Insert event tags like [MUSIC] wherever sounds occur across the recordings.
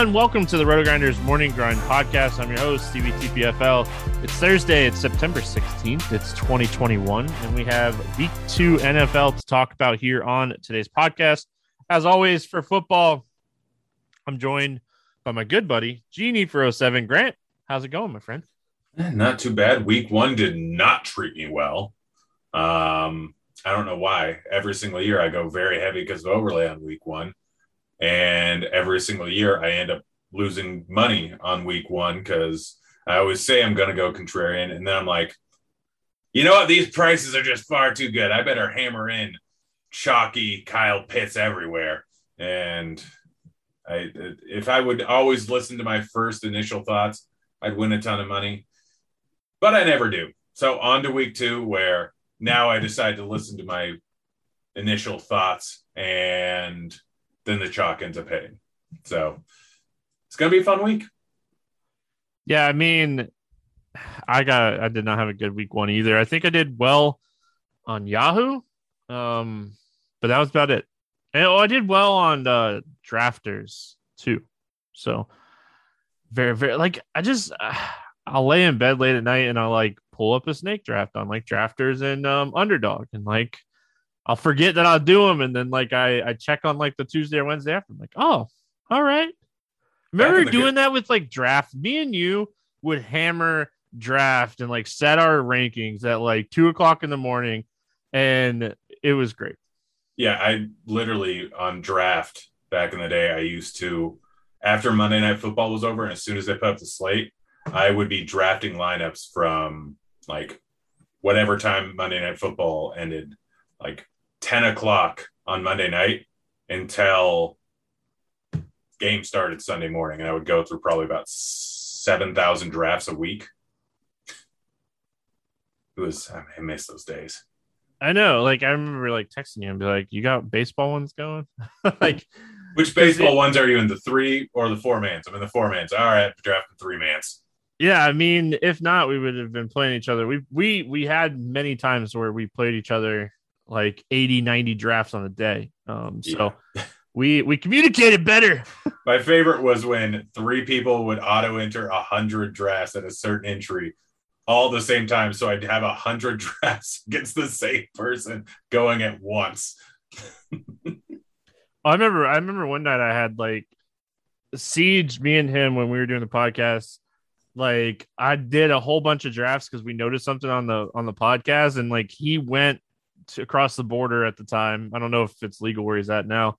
everyone. Welcome to the RotoGrinders Morning Grind Podcast. I'm your host, Stevie TPFL. It's Thursday. It's September 16th. It's 2021, and we have Week Two NFL to talk about here on today's podcast. As always, for football, I'm joined by my good buddy Genie for 07. Grant, how's it going, my friend? Eh, Not too bad. Week one did not treat me well. Um, I don't know why. Every single year I go very heavy because of overlay on week one. And every single year I end up losing money on week one because I always say I'm going to go contrarian. And then I'm like, you know what? These prices are just far too good. I better hammer in chalky Kyle Pitts everywhere. And I, if I would always listen to my first initial thoughts, I'd win a ton of money. But I never do. So on to week two, where now I decide to listen to my initial thoughts and then the chalk ends up hitting. So it's gonna be a fun week. Yeah, I mean, I got I did not have a good week one either. I think I did well on Yahoo, um, but that was about it. And oh, I did well on uh, drafters too. So very very like I just uh, [SIGHS] I'll lay in bed late at night and I'll like pull up a snake draft on like drafters and um, underdog and like I'll forget that I'll do them and then like I I check on like the Tuesday or Wednesday after. I'm like, oh, all right. Remember doing good- that with like draft? Me and you would hammer draft and like set our rankings at like two o'clock in the morning, and it was great. Yeah, I literally on draft back in the day, I used to after Monday Night Football was over, and as soon as they put up the slate, I would be drafting lineups from like whatever time Monday Night Football ended, like 10 o'clock on Monday night until game started Sunday morning. And I would go through probably about 7,000 drafts a week. It was, I miss those days. I know, like I remember like texting you and be like, "You got baseball ones going?" [LAUGHS] like, Which baseball ones are you in the three or the four mans? I'm in the four mans. All right, drafting three mans. yeah, I mean, if not, we would have been playing each other. We we we had many times where we played each other like 80, 90 drafts on a day. Um, so [LAUGHS] we we communicated better. My favorite was when three people would auto enter a hundred drafts at a certain entry all the same time. So I'd have a hundred [LAUGHS] drafts against the same person going at once. [LAUGHS] I remember I remember one night I had like Siege, me and him when we were doing the podcast. Like I did a whole bunch of drafts because we noticed something on the on the podcast, and like he went to, across the border at the time. I don't know if it's legal where he's at now,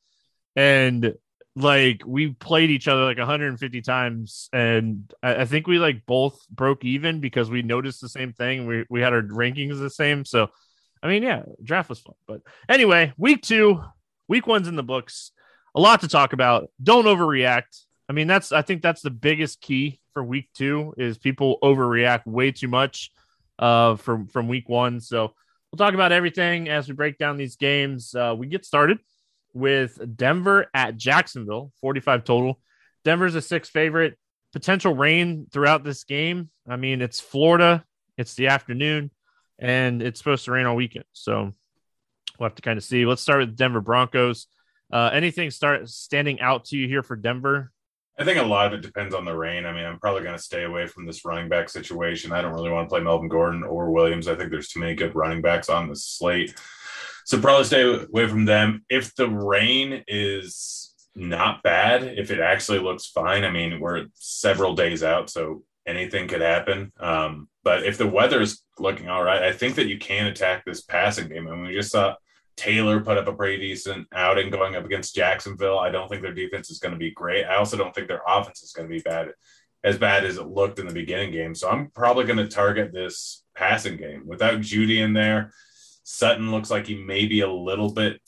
and like we played each other like 150 times, and I, I think we like both broke even because we noticed the same thing. We we had our rankings the same, so I mean, yeah, draft was fun. But anyway, week two, week one's in the books. A lot to talk about. Don't overreact. I mean, that's I think that's the biggest key for week two is people overreact way too much uh from from week one. So we'll talk about everything as we break down these games. Uh, we get started with Denver at Jacksonville, 45 total. Denver's a six favorite. Potential rain throughout this game. I mean, it's Florida. It's the afternoon, and it's supposed to rain all weekend. So we'll have to kind of see. Let's start with Denver Broncos. Uh, anything start standing out to you here for Denver? I think a lot of it depends on the rain. I mean, I'm probably going to stay away from this running back situation. I don't really want to play Melvin Gordon or Williams. I think there's too many good running backs on the slate. So probably stay away from them. If the rain is not bad, if it actually looks fine, I mean, we're several days out, so anything could happen. Um, but if the weather is looking all right, I think that you can attack this passing game. I mean, we just saw Taylor put up a pretty decent outing going up against Jacksonville. I don't think their defense is going to be great. I also don't think their offense is going to be bad, as bad as it looked in the beginning game. So I'm probably going to target this passing game without Jeudy in there. Sutton looks like he may be a little bit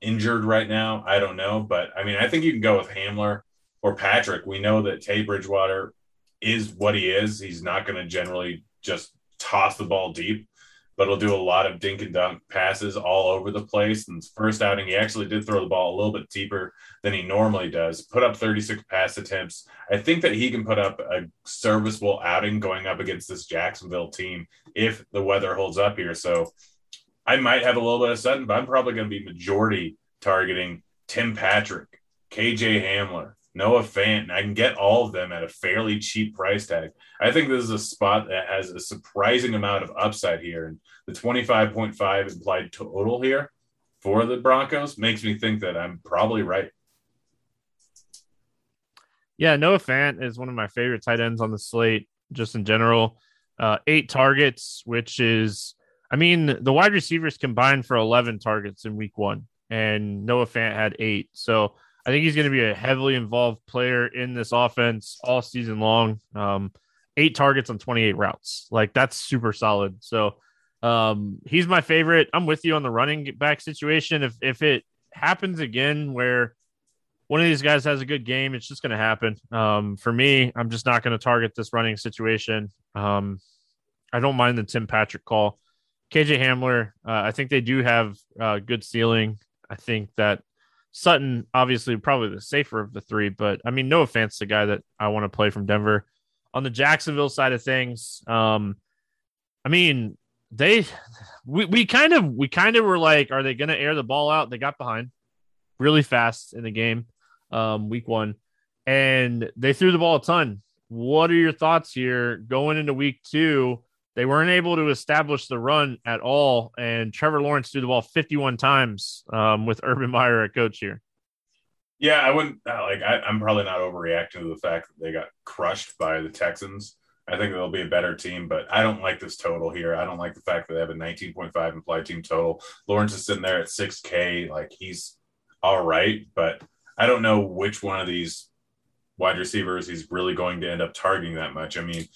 injured right now. I don't know, but I mean, I think you can go with Hamler or Patrick. We know that Tay Bridgewater is what he is. He's not going to generally just toss the ball deep, but he'll do a lot of dink and dunk passes all over the place. And first outing, he actually did throw the ball a little bit deeper than he normally does, put up 36 pass attempts. I think that he can put up a serviceable outing going up against this Jacksonville team if the weather holds up here. So I might have a little bit of Sutton, but I'm probably going to be majority targeting Tim Patrick, KJ Hamler, Noah Fant. And I can get all of them at a fairly cheap price tag. I think this is a spot that has a surprising amount of upside here. And the 25.5 implied total here for the Broncos makes me think that I'm probably right. Yeah, Noah Fant is one of my favorite tight ends on the slate, just in general. Uh, eight targets, which is, I mean, the wide receivers combined for 11 targets in week one, and Noah Fant had eight. So I think he's going to be a heavily involved player in this offense all season long. Um, eight targets on 28 routes. Like that's super solid. So um, he's my favorite. I'm with you on the running back situation. If if it happens again where one of these guys has a good game, it's just going to happen. Um, for me, I'm just not going to target this running situation. Um, I don't mind the Tim Patrick call. KJ Hamler, uh, I think they do have uh, good ceiling. I think that Sutton, obviously, probably the safer of the three, but I mean, no offense, the guy that I want to play from Denver. On the Jacksonville side of things, um, I mean, they we, we kind of we kind of were like, are they going to air the ball out? They got behind really fast in the game, um, week one, and they threw the ball a ton. What are your thoughts here going into week two? They weren't able to establish the run at all, and Trevor Lawrence threw the ball 51 times um, with Urban Meyer at coach here. Yeah, I wouldn't uh, like. I, I'm probably not overreacting to the fact that they got crushed by the Texans. I think they'll be a better team, but I don't like this total here. I don't like the fact that they have a 19.5 implied team total. Lawrence is sitting there at 6K. Like he's all right, but I don't know which one of these wide receivers he's really going to end up targeting that much. I mean,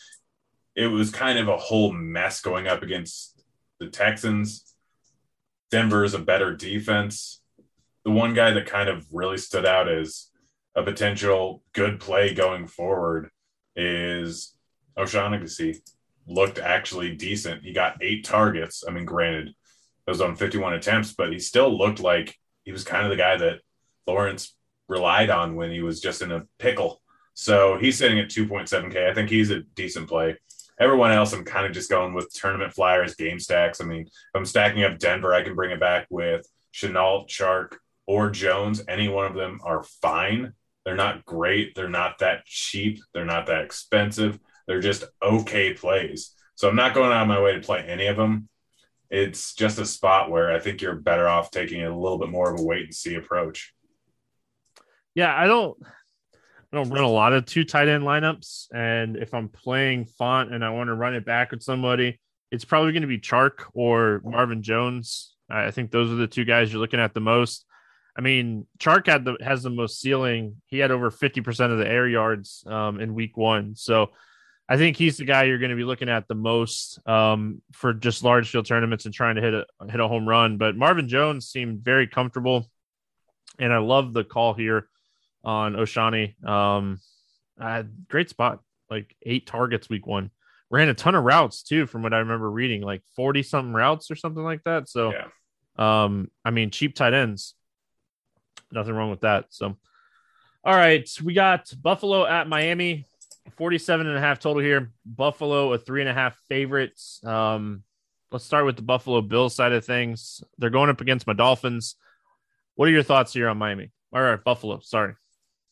it was kind of a whole mess going up against the Texans. Denver is a better defense. The one guy that kind of really stood out as a potential good play going forward is O'Shaughnessy. Looked actually decent. He got eight targets. I mean, granted, it was on 51 attempts, but he still looked like he was kind of the guy that Lawrence relied on when he was just in a pickle. So he's sitting at 2.7K. I think he's a decent play. Everyone else, I'm kind of just going with tournament flyers, game stacks. I mean, if I'm stacking up Denver, I can bring it back with Shenault, Chark, or Jones. Any one of them are fine. They're not great. They're not that cheap. They're not that expensive. They're just okay plays. So I'm not going out of my way to play any of them. It's just a spot where I think you're better off taking a little bit more of a wait and see approach. Yeah, I don't I don't run a lot of two tight end lineups. And if I'm playing Fant and I want to run it back with somebody, it's probably going to be Chark or Marvin Jones. I think those are the two guys you're looking at the most. I mean, Chark had the has the most ceiling. He had over 50% of the air yards um, in week one. So I think he's the guy you're going to be looking at the most um, for just large field tournaments and trying to hit a hit a home run. But Marvin Jones seemed very comfortable, and I love the call here on O'Shaughnessy. Um, had great spot, like eight targets week one. Ran a ton of routes too, from what I remember reading, like forty something routes or something like that. So, yeah. um, I mean, cheap tight ends, nothing wrong with that. So, all right, we got Buffalo at Miami, 47 and a half total here. Buffalo a three and a half favorites. Um, let's start with the Buffalo Bills side of things. They're going up against my Dolphins. What are your thoughts here on Miami? All right, Buffalo. Sorry.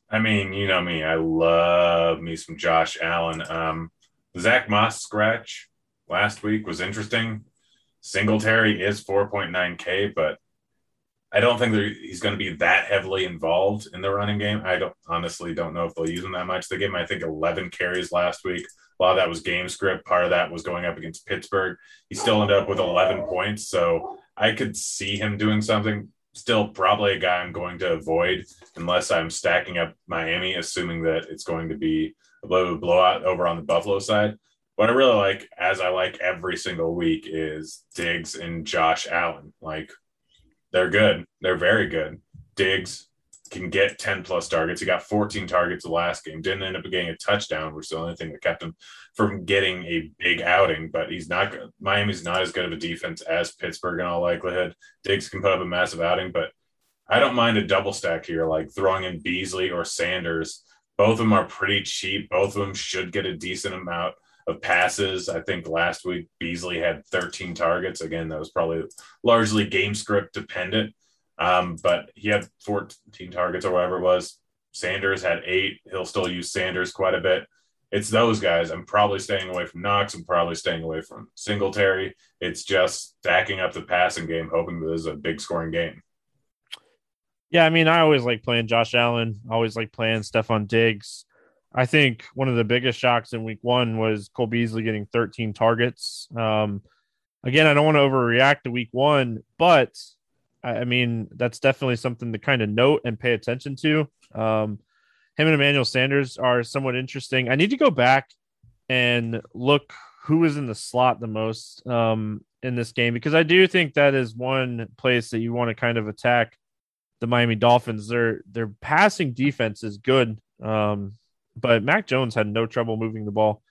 I mean, you know me. I love me some Josh Allen. Um, Zack Moss scratch last week was interesting. Singletary is 4.9K, but I don't think he's going to be that heavily involved in the running game. I don't honestly don't know if they'll use him that much. They gave him, I think, 11 carries last week. A lot of that was game script. Part of that was going up against Pittsburgh. He still ended up with 11 points. So I could see him doing something still probably a guy I'm going to avoid unless I'm stacking up Miami, assuming that it's going to be a blow blowout over on the Buffalo side. What I really like, as I like every single week, is Diggs and Josh Allen. Like they're good. They're very good. Diggs can get 10 plus targets. He got 14 targets the last game. Didn't end up getting a touchdown, which is the only thing that kept him from getting a big outing. But he's not good. Miami's not as good of a defense as Pittsburgh in all likelihood. Diggs can put up a massive outing, but I don't mind a double stack here, like throwing in Beasley or Sanders. Both of them are pretty cheap. Both of them should get a decent amount of passes. I think last week Beasley had 13 targets. Again, that was probably largely game script dependent. Um, but he had 14 targets or whatever it was. Sanders had eight. He'll still use Sanders quite a bit. It's those guys. I'm probably staying away from Knox. I'm probably staying away from Singletary. It's just stacking up the passing game, hoping this is a big scoring game. Yeah, I mean, I always like playing Josh Allen. Always like playing Stefon Diggs. I think one of the biggest shocks in week one was Cole Beasley getting 13 targets. Um, again, I don't want to overreact to week one, but I, I mean, that's definitely something to kind of note and pay attention to. Um, him and Emmanuel Sanders are somewhat interesting. I need to go back and look who was in the slot the most um, in this game because I do think that is one place that you want to kind of attack the Miami Dolphins. Their their passing defense is good, um, but Mac Jones had no trouble moving the ball.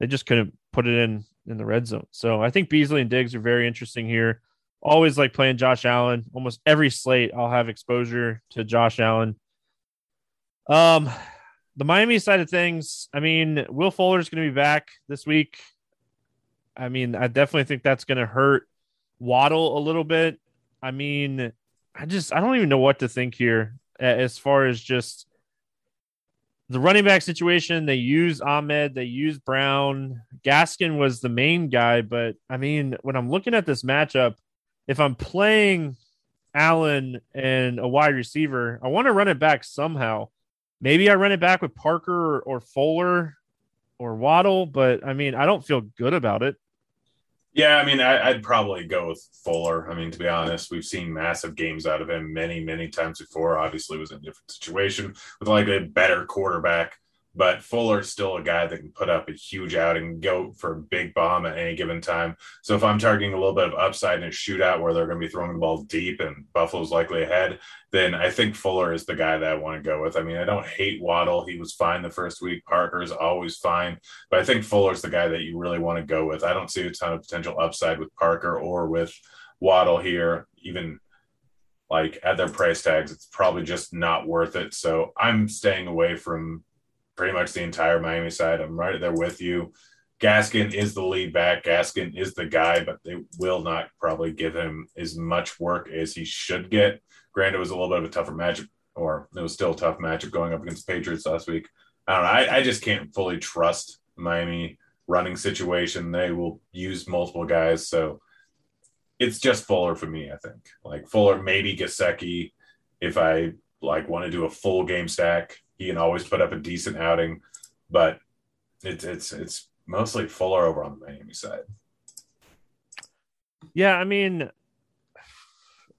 They just couldn't put it in in the red zone. So I think Beasley and Diggs are very interesting here. Always like playing Josh Allen. Almost every slate, I'll have exposure to Josh Allen. Um, the Miami side of things, I mean, Will Fuller is going to be back this week. I mean, I definitely think that's going to hurt Waddle a little bit. I mean, I just I don't even know what to think here as far as just the running back situation. They use Ahmed, they use Brown. Gaskin was the main guy, but I mean, when I'm looking at this matchup, if I'm playing Allen and a wide receiver, I want to run it back somehow. Maybe I run it back with Parker or, Fuller or Waddle, but I mean, I don't feel good about it. Yeah, I mean, I, would probably go with Fuller. I mean, to be honest, we've seen massive games out of him many, many times before. Obviously, was in a different situation with like a better quarterback but Fuller's still a guy that can put up a huge outing, go for a big bomb at any given time. So if I'm targeting a little bit of upside in a shootout where they're going to be throwing the ball deep and Buffalo's likely ahead, then I think Fuller is the guy that I want to go with. I mean, I don't hate Waddle. He was fine the first week. Parker's always fine, but I think Fuller's the guy that you really want to go with. I don't see a ton of potential upside with Parker or with Waddle here, even like at their price tags, it's probably just not worth it. So I'm staying away from pretty much the entire Miami side. I'm right there with you. Gaskin is the lead back. Gaskin is the guy, but they will not probably give him as much work as he should get. Granted, it was a little bit of a tougher matchup, or it was still a tough matchup going up against the Patriots last week. I don't know. I, I just can't fully trust Miami running situation. They will use multiple guys. So it's just Fuller for me, I think. Like Fuller, maybe Gaskin if I like want to do a full game stack. He can always put up a decent outing, but it's it's it's mostly Fuller over on the Miami side. Yeah, I mean,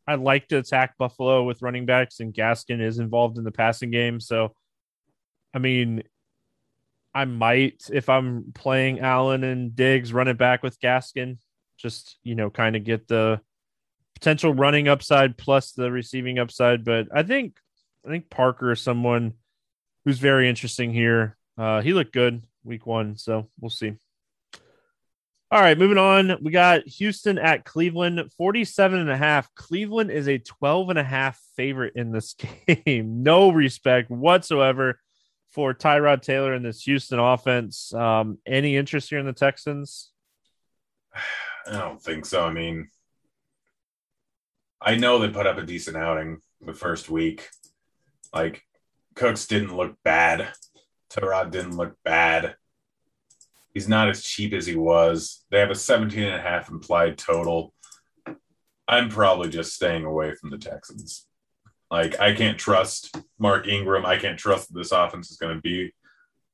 I like to attack Buffalo with running backs, and Gaskin is involved in the passing game. So, I mean, I might, if I'm playing Allen and Diggs, run it back with Gaskin, just, you know, kind of get the potential running upside plus the receiving upside. But I think, I think Parker is someone who's very interesting here. Uh, he looked good week one, so we'll see. All right, moving on. We got Houston at Cleveland, 47 and a half. Cleveland is a 12 and a half favorite in this [LAUGHS] game. no respect whatsoever for Tyrod Taylor in this Houston offense. Um, any interest here in the Texans? [SIGHS] I don't think so. I mean, I know they put up a decent outing the first week. Like Cooks didn't look bad. Tyrod didn't look bad. He's not as cheap as he was. They have a 17 and a half implied total. I'm probably just staying away from the Texans. Like I can't trust Mark Ingram. I can't trust this offense is going to be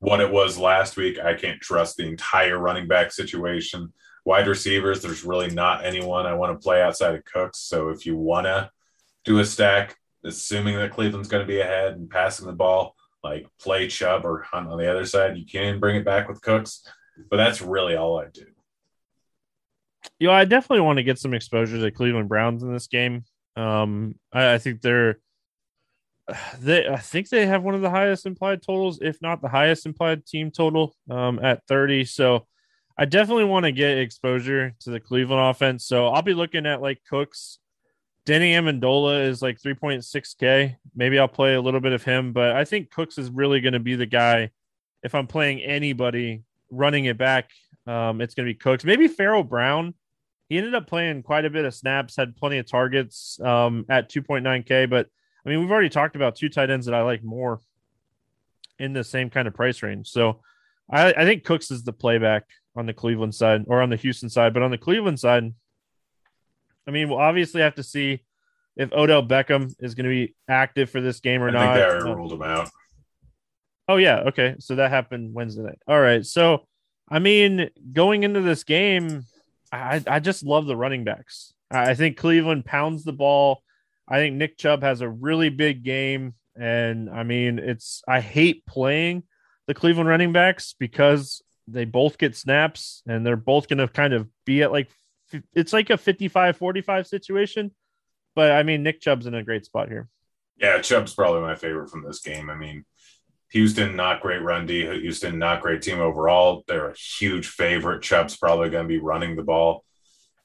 what it was last week. I can't trust the entire running back situation. Wide receivers, there's really not anyone I want to play outside of Cooks. So if you want to do a stack, assuming that Cleveland's going to be ahead and passing the ball, like play Chubb or Hunt on the other side. You can bring it back with Cooks, but that's really all I do. You know, I definitely want to get some exposure to Cleveland Browns in this game. Um, I, I think they're [SIGHS] they I think they have one of the highest implied totals, if not the highest implied team total, um, at 30. So I definitely want to get exposure to the Cleveland offense. So I'll be looking at like Cooks Danny Amendola is like 3.6K. Maybe I'll play a little bit of him, but I think Cooks is really going to be the guy. If I'm playing anybody running it back, um, it's going to be Cooks. Maybe Pharaoh Brown. He ended up playing quite a bit of snaps, had plenty of targets um, at 2.9K. But I mean, we've already talked about two tight ends that I like more in the same kind of price range. So I, I think Cooks is the playback on the Cleveland side or on the Houston side. But on the Cleveland side, I mean, we'll obviously have to see if Odell Beckham is going to be active for this game or I not. think they already ruled him out. Oh yeah, okay. So that happened Wednesday night. All right. So I mean, going into this game, I I just love the running backs. I think Cleveland pounds the ball. I think Nick Chubb has a really big game, and I mean, it's I hate playing the Cleveland running backs because they both get snaps and they're both going to kind of be at like it's like a 55-45 situation. But I mean, Nick Chubb's in a great spot here. Yeah, Chubb's probably my favorite from this game. I mean, Houston, not great run D. Houston, not great team overall. They're a huge favorite. Chubb's probably going to be running the ball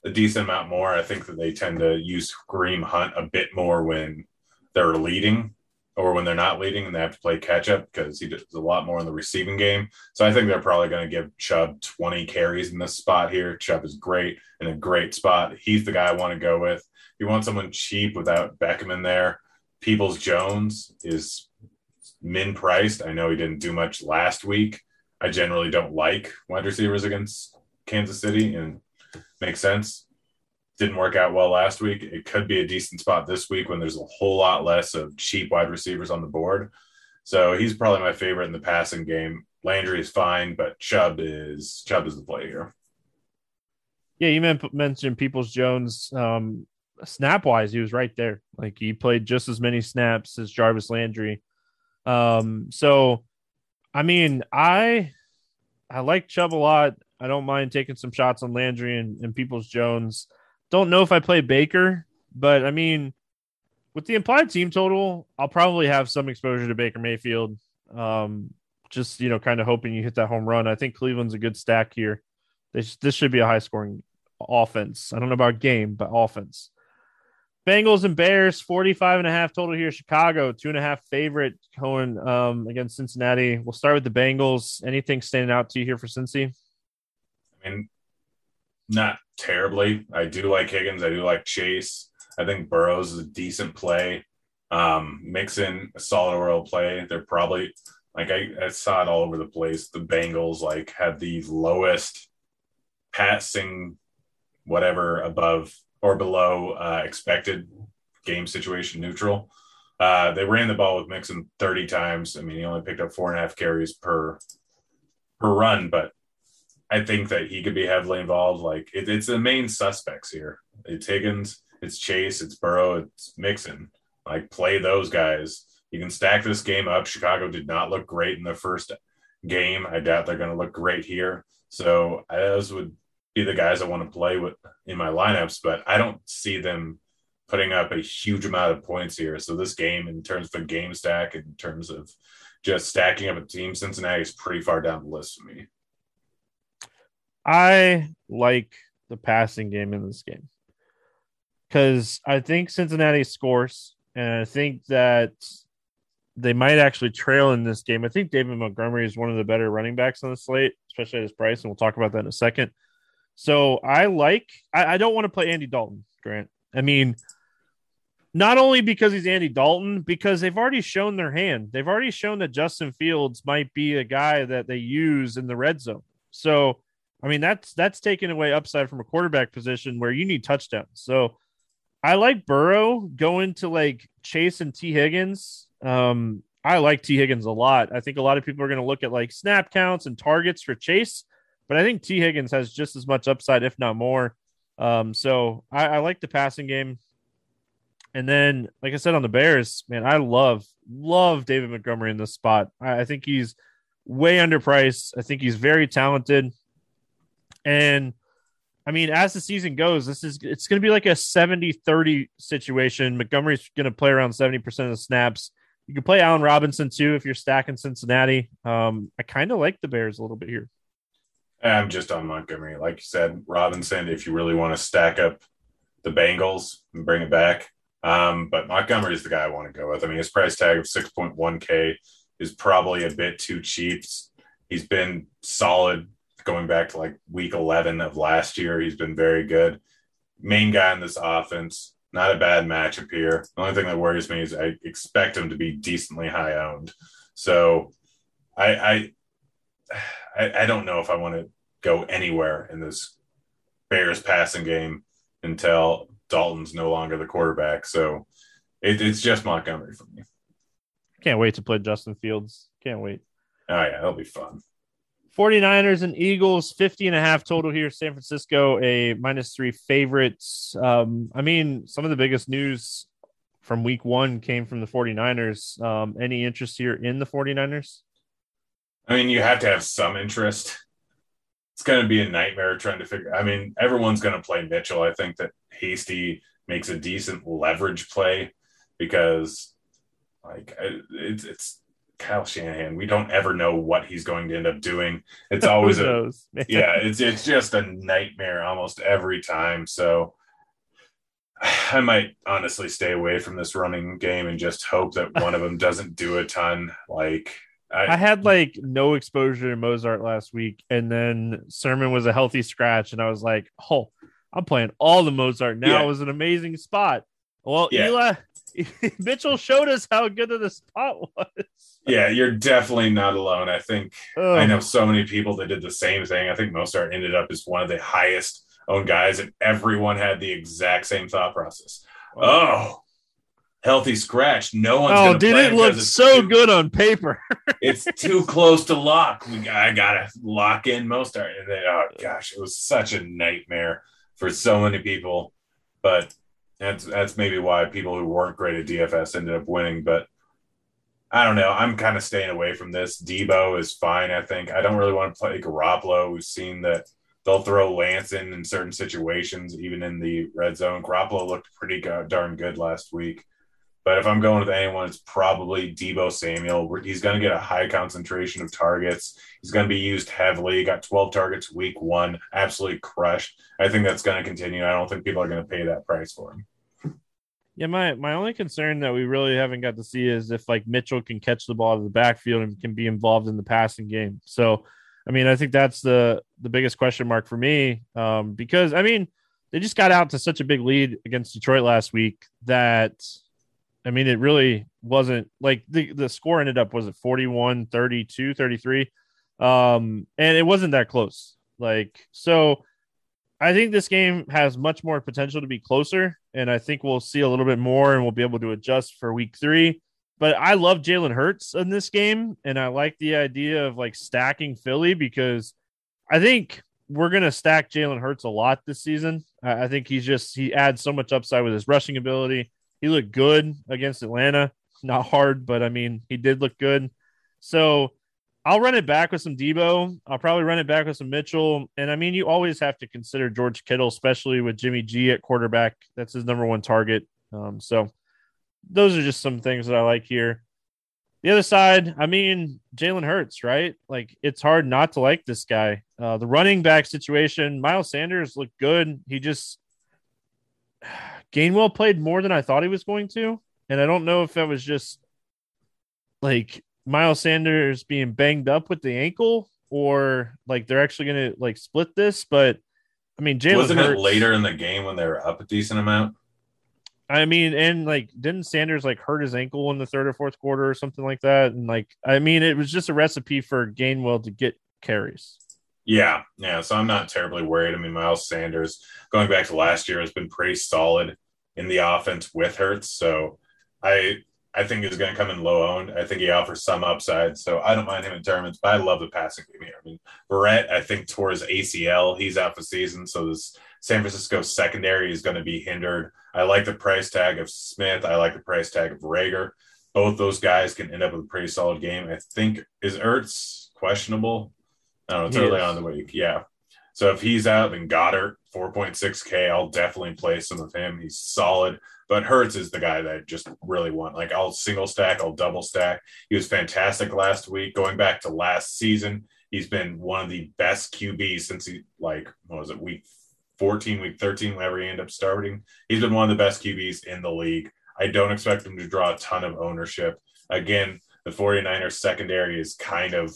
a decent amount more. I think that they tend to use Kareem Hunt a bit more when they're leading or when they're not leading and they have to play catch up because he does a lot more in the receiving game. So I think they're probably going to give Chubb 20 carries in this spot here. Chubb is great in a great spot. He's the guy I want to go with. You want someone cheap without Beckham in there, Peoples Jones is min priced. I know he didn't do much last week. I generally don't like wide receivers against Kansas City and makes sense. Didn't work out well last week. It could be a decent spot this week when there's a whole lot less of cheap wide receivers on the board. So he's probably my favorite in the passing game. Landry is fine, but Chubb is Chubb is the play here. Yeah, you men- mentioned Peoples Jones. Um, snap wise, he was right there. Like he played just as many snaps as Jarvis Landry. Um, so I mean, I I like Chubb a lot. I don't mind taking some shots on Landry and, and Peoples Jones. Don't know if I play Baker, but I mean, with the implied team total, I'll probably have some exposure to Baker Mayfield. Um, just you know, kind of hoping you hit that home run. I think Cleveland's a good stack here. This this should be a high scoring offense. I don't know about game, but offense. Bengals and Bears, 45 and a half total here. Chicago, two and a half favorite going um, against Cincinnati. We'll start with the Bengals. Anything standing out to you here for Cincy? I mean, not terribly. I do like Higgins. I do like Chase. I think Burrows is a decent play. Um, Mixon, a solid world play. They're probably like I, I saw it all over the place. The Bengals like have the lowest passing whatever above or below uh, expected game situation neutral. Uh, they ran the ball with Mixon 30 times. I mean, he only picked up four and a half carries per per run, but I think that he could be heavily involved. Like it, it's the main suspects here. It's Higgins, it's Chase, it's Burrow, it's Mixon. Like play those guys. You can stack this game up. Chicago did not look great in the first game. I doubt they're going to look great here. So those would be the guys I want to play with in my lineups, but I don't see them putting up a huge amount of points here. So this game, in terms of a game stack, in terms of just stacking up a team, Cincinnati is pretty far down the list for me. I like the passing game in this game because I think Cincinnati scores, and I think that they might actually trail in this game. I think David Montgomery is one of the better running backs on the slate, especially at his price, and we'll talk about that in a second. So I like. I, I don't want to play Andy Dalton, Grant. I mean, not only because he's Andy Dalton, because they've already shown their hand. They've already shown that Justin Fields might be a guy that they use in the red zone. So, I mean, that's that's taking away upside from a quarterback position where you need touchdowns. So, I like Burrow going to like Chase and Tee Higgins. Um, I like Tee Higgins a lot. I think a lot of people are going to look at like snap counts and targets for Chase, but I think Tee Higgins has just as much upside, if not more. Um, so I, I like the passing game. And then, like I said on the Bears, man, I love love David Montgomery in this spot. I, I think he's way underpriced. I think he's very talented. And I mean, as the season goes, this is it's going to be like a 70-30 situation. Montgomery's going to play around 70% of the snaps. You can play Allen Robinson too if you're stacking Cincinnati. Um, I kind of like the Bears a little bit here. I'm just on Montgomery. Like you said, Robinson, if you really want to stack up the Bengals and bring it back. Um, but Montgomery is the guy I want to go with. I mean, his price tag of 6.1K is probably a bit too cheap. He's been solid going back to like week 11 of last year. He's been very good. Main guy in this offense. Not a bad matchup here. The only thing that worries me is I expect him to be decently high owned. So I, I I, I don't know if I want to go anywhere in this Bears passing game until Dalton's no longer the quarterback. So it, it's just Montgomery for me. Can't wait to play Justin Fields. Can't wait. Oh, yeah, that'll be fun. 49ers and Eagles, 50 and a half total here. San Francisco, a minus three favorites. Um, I mean, some of the biggest news from week one came from the 49ers. Um, any interest here in the 49ers? I mean, you have to have some interest. It's going to be a nightmare trying to figure. I mean, everyone's going to play Mitchell. I think that Hasty makes a decent leverage play because, like, it's it's Kyle Shanahan. We don't ever know what he's going to end up doing. It's [LAUGHS] always a [LAUGHS] yeah. It's it's just a nightmare almost every time. So [SIGHS] I might honestly stay away from this running game and just hope that one of them [LAUGHS] doesn't do a ton. Like I, I, had like no exposure to Mostert last week, and then Sermon was a healthy scratch, and I was like, "Oh, I'm playing all the Mostert now." Yeah. It was an amazing spot. Well, yeah. Eli Mitchell showed us how good of the spot was. Yeah, you're definitely not alone. I think. I know so many people that did the same thing. I think Mostert ended up as one of the highest owned guys, and everyone had the exact same thought process. Oh, healthy scratch. No one's. Oh, did it look so too, good on paper? [LAUGHS] it's too close to lock. We, I gotta lock in Mostert, and then oh gosh, it was such a nightmare for so many people. But that's that's maybe why people who weren't great at DFS ended up winning. But I don't know. I'm kind of staying away from this. Deebo is fine. I think I don't really want to play Garoppolo. We've seen that they'll throw Lance in in certain situations, even in the red zone. Garoppolo looked pretty darn good last week. But if I'm going with anyone, it's probably Deebo Samuel. He's going to get a high concentration of targets. He's going to be used heavily. He got 12 targets week one, absolutely crushed. I think that's going to continue. I don't think people are going to pay that price for him. Yeah, my my only concern that we really haven't got to see is if like Mitchell can catch the ball to the backfield and can be involved in the passing game. So, I mean, I think that's the the biggest question mark for me um, because I mean they just got out to such a big lead against Detroit last week that I mean, it really wasn't like the, the score ended up, was it 41, 32, 33? Um, and it wasn't that close. Like, so I think this game has much more potential to be closer. And I think we'll see a little bit more and we'll be able to adjust for week three. But I love Jalen Hurts in this game. And I like the idea of like stacking Philly because I think we're to stack Jalen Hurts a lot this season. I think he's just, he adds so much upside with his rushing ability he looked good against Atlanta. Not hard, but I mean, he did look good. So I'll run it back with some Deebo. I'll probably run it back with some Mitchell. And I mean, you always have to consider George Kittle, especially with Jimmy G at quarterback. That's his number one target. Um, so those are just some things that I like here. The other side, I mean, Jalen Hurts, right? Like it's hard not to like this guy. Uh, the running back situation, Miles Sanders looked good. He just [SIGHS] Gainwell played more than I thought he was going to. And I don't know if that was just like Miles Sanders being banged up with the ankle or like they're actually going to like split this. But I mean, Jalen wasn't Hurts, it later in the game when they were up a decent amount? I mean, and like, didn't Sanders like hurt his ankle in the third or fourth quarter or something like that? And like, I mean, it was just a recipe for Gainwell to get carries. Yeah, yeah. So I'm not terribly worried. I mean, Miles Sanders, going back to last year, has been pretty solid in the offense with Hurts. So I I think he's going to come in low owned. I think he offers some upside. So I don't mind him in tournaments, but I love the passing game here. I mean, Barrett, I think tore his ACL. He's out for season. So this San Francisco secondary is going to be hindered. I like the price tag of Smith. I like the price tag of Reagor. Both those guys can end up with a pretty solid game. I think is Ertz questionable. I don't know. It's early on the week. Yeah. So if he's out, then Goedert, 4.6K, I'll definitely play some of him. He's solid. But Hurts is the guy that I just really want. Like I'll single stack, I'll double stack. He was fantastic last week. Going back to last season, he's been one of the best QBs since he like what was it, week 14, week 13, whenever he ended up starting. He's been one of the best QBs in the league. I don't expect him to draw a ton of ownership. Again, the 49ers secondary is kind of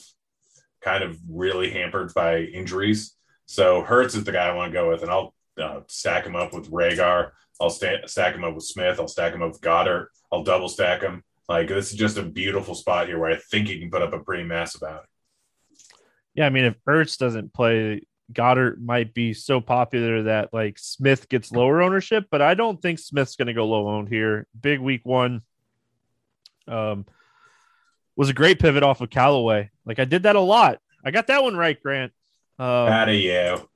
kind of really hampered by injuries. So Hurts is the guy I want to go with, and I'll uh, stack him up with Reagor. I'll sta- stack him up with Smith. I'll stack him up with Goedert. I'll double stack him. Like this is just a beautiful spot here where I think he can put up a pretty massive out. Yeah, I mean, if Ertz doesn't play, Goedert might be so popular that like Smith gets lower ownership, but I don't think Smith's going to go low owned here. Big week one. Um, was a great pivot off of Callaway. Like I did that a lot. I got that one right, Grant. Um, Out of you.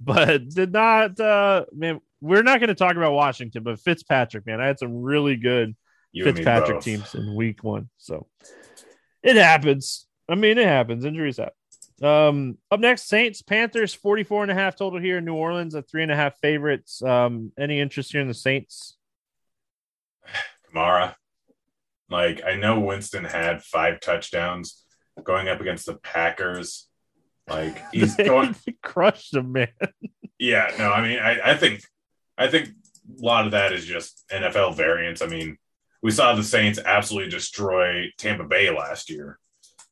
But did not. Uh, man, we're not going to talk about Washington, but Fitzpatrick, man, I had some really good you Fitzpatrick teams in week one. So it happens. I mean, it happens. Injuries happen. Um, up next, Saints, Panthers, 44 and a half total here in New Orleans, at three and a half favorites. Um, any interest here in the Saints? Kamara. Like, I know Winston had five touchdowns going up against the Packers. Like, [LAUGHS] he's going crushed them, man. yeah, no, I mean, I, I think, I think a lot of that is just NFL variance. I mean, we saw the Saints absolutely destroy Tampa Bay last year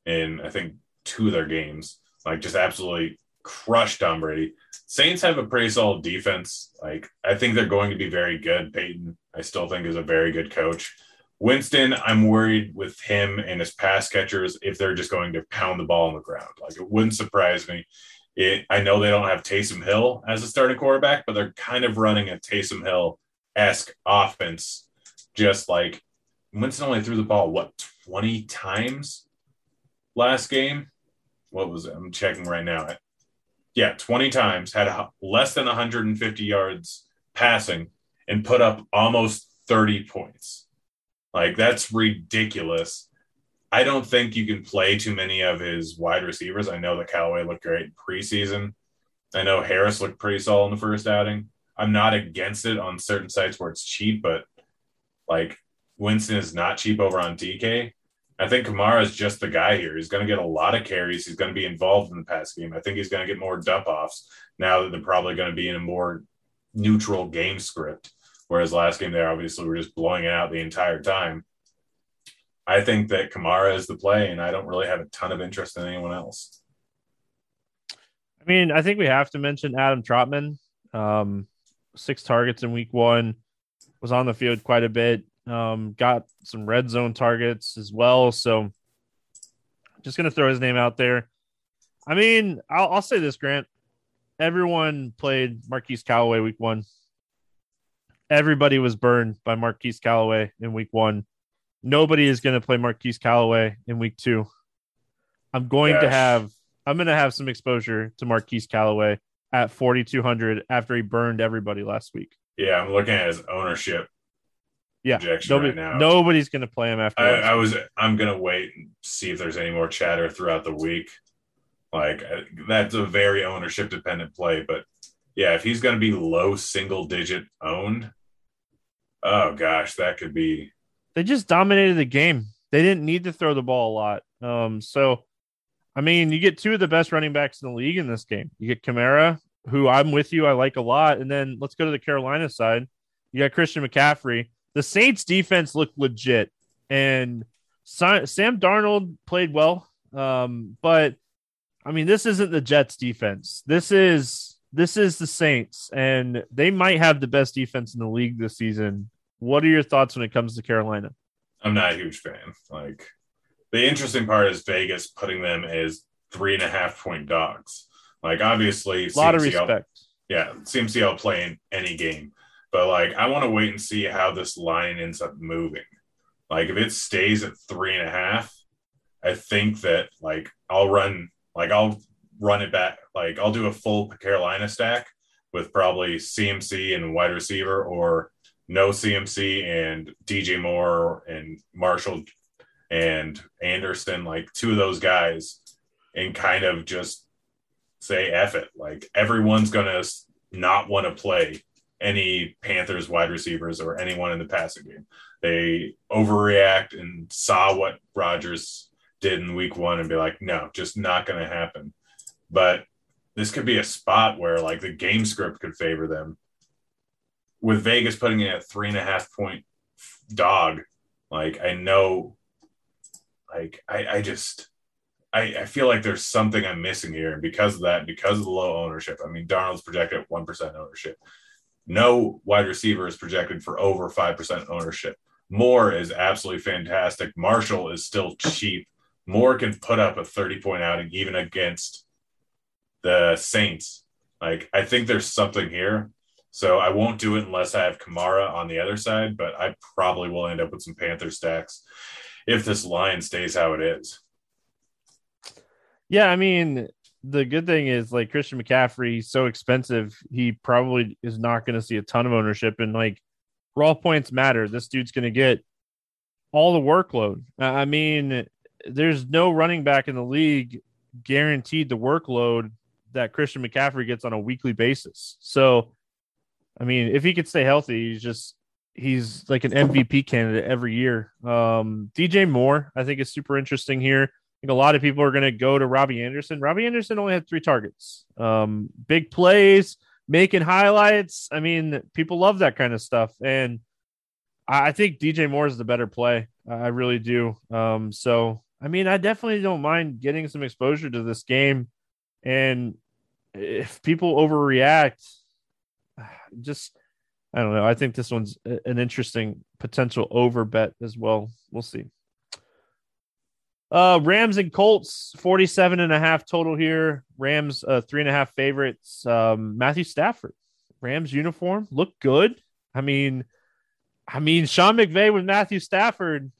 in, I think, two of their games. Like just absolutely crushed Tom Brady. Saints have a pretty solid defense. Like I think they're going to be very good. Payton, I still think is a very good coach. Winston, I'm worried with him and his pass catchers if they're just going to pound the ball on the ground. Like it wouldn't surprise me. It, I know they don't have Taysom Hill as a starting quarterback, but they're kind of running a Taysom Hill esque offense. Just like Winston only threw the ball what 20 times last game what was it? I'm checking right now. Yeah, 20 times, had a, less than 150 yards passing, and put up almost 30 points. Like, that's ridiculous. I don't think you can play too many of his wide receivers. I know that Callaway looked great preseason. I know Harris looked pretty solid in the first outing. I'm not against it on certain sites where it's cheap, but like Winston is not cheap over on DK. I think Kamara is just the guy here. He's going to get a lot of carries. He's going to be involved in the pass game. I think he's going to get more dump offs now that they're probably going to be in a more neutral game script. Whereas last game, they obviously were just blowing it out the entire time. I think that Kamara is the play, and I don't really have a ton of interest in anyone else. I mean, I think we have to mention Adam Trautman. Um, six targets in week one, was on the field quite a bit. Um, got some red zone targets as well. So just going to throw his name out there. I mean, I'll, I'll say this, Grant. Everyone played Marquise Callaway week one. Everybody was burned by Marquise Callaway in week one. Nobody is going to play Marquise Callaway in week two. I'm going to have I'm going to have some exposure to Marquise Callaway at 4200 after he burned everybody last week. Yeah, I'm looking at his ownership yeah, nobody, right now. Nobody's going to play him after. I, I, was. I'm going to wait and see if there's any more chatter throughout the week. Like uh, that's a very ownership dependent play, but yeah, if he's going to be low single digit owned, oh gosh, that could be. They just dominated the game. They didn't need to throw the ball a lot. Um, so, I mean, you get two of the best running backs in the league in this game. You get Kamara, who I'm with you, I like a lot, and then let's go to the Carolina side. You got Christian McCaffrey the Saints defense looked legit, and Sam Darnold played well. Um, but I mean, this isn't the Jets defense. This is this is the Saints, and they might have the best defense in the league this season. What are your thoughts when it comes to Carolina? I'm not a huge fan. Like the interesting part is Vegas putting them as three and a half point dogs. Like obviously, a lot of respect. Yeah, CMCL playing any game. But like, I want to wait and see how this line ends up moving. Like, if it stays at three and a half, I think that like I'll run like I'll run it back. Like I'll do a full Carolina stack with probably CMC and wide receiver, or no CMC and DJ Moore and Marshall and Anderson, like two of those guys, and kind of just say F it. Like everyone's gonna not want to play any Panthers wide receivers or anyone in the passing game. They overreact and saw what Rodgers did in week one and be like, no, just not going to happen. But this could be a spot where like the game script could favor them. With Vegas putting in a three and a half point dog, like I know, like I, I just I, I feel like there's something I'm missing here. And because of that, because of the low ownership, I mean, Darnold's projected at 1% ownership. No wide receiver is projected for over 5% ownership. Moore is absolutely fantastic. Marshall is still cheap. Moore can put up a 30 point outing even against the Saints. Like, I think there's something here. So I won't do it unless I have Kamara on the other side, but I probably will end up with some Panther stacks if this line stays how it is. Yeah, I mean, the good thing is like Christian McCaffrey, so expensive, he probably is not going to see a ton of ownership. And like raw points matter. This dude's going to get all the workload. I mean, there's no running back in the league guaranteed the workload that Christian McCaffrey gets on a weekly basis. So, I mean, if he could stay healthy, he's just he's like an MVP candidate every year. Um, DJ Moore, I think, is super interesting here. I think a lot of people are going to go to Robby Anderson. Robby Anderson only had three targets. Um, big plays, making highlights. I mean, people love that kind of stuff, and I think DJ Moore is the better play. I really do. Um, so, I mean, I definitely don't mind getting some exposure to this game, and if people overreact, [SIGHS] just I don't know. I think this one's an interesting potential over bet as well. We'll see. Uh, Rams and Colts, 47 and a half total here. Rams, uh, three and a half favorites. Um, Matthew Stafford, Rams uniform, look good. I mean, I mean, Sean McVay with Matthew Stafford,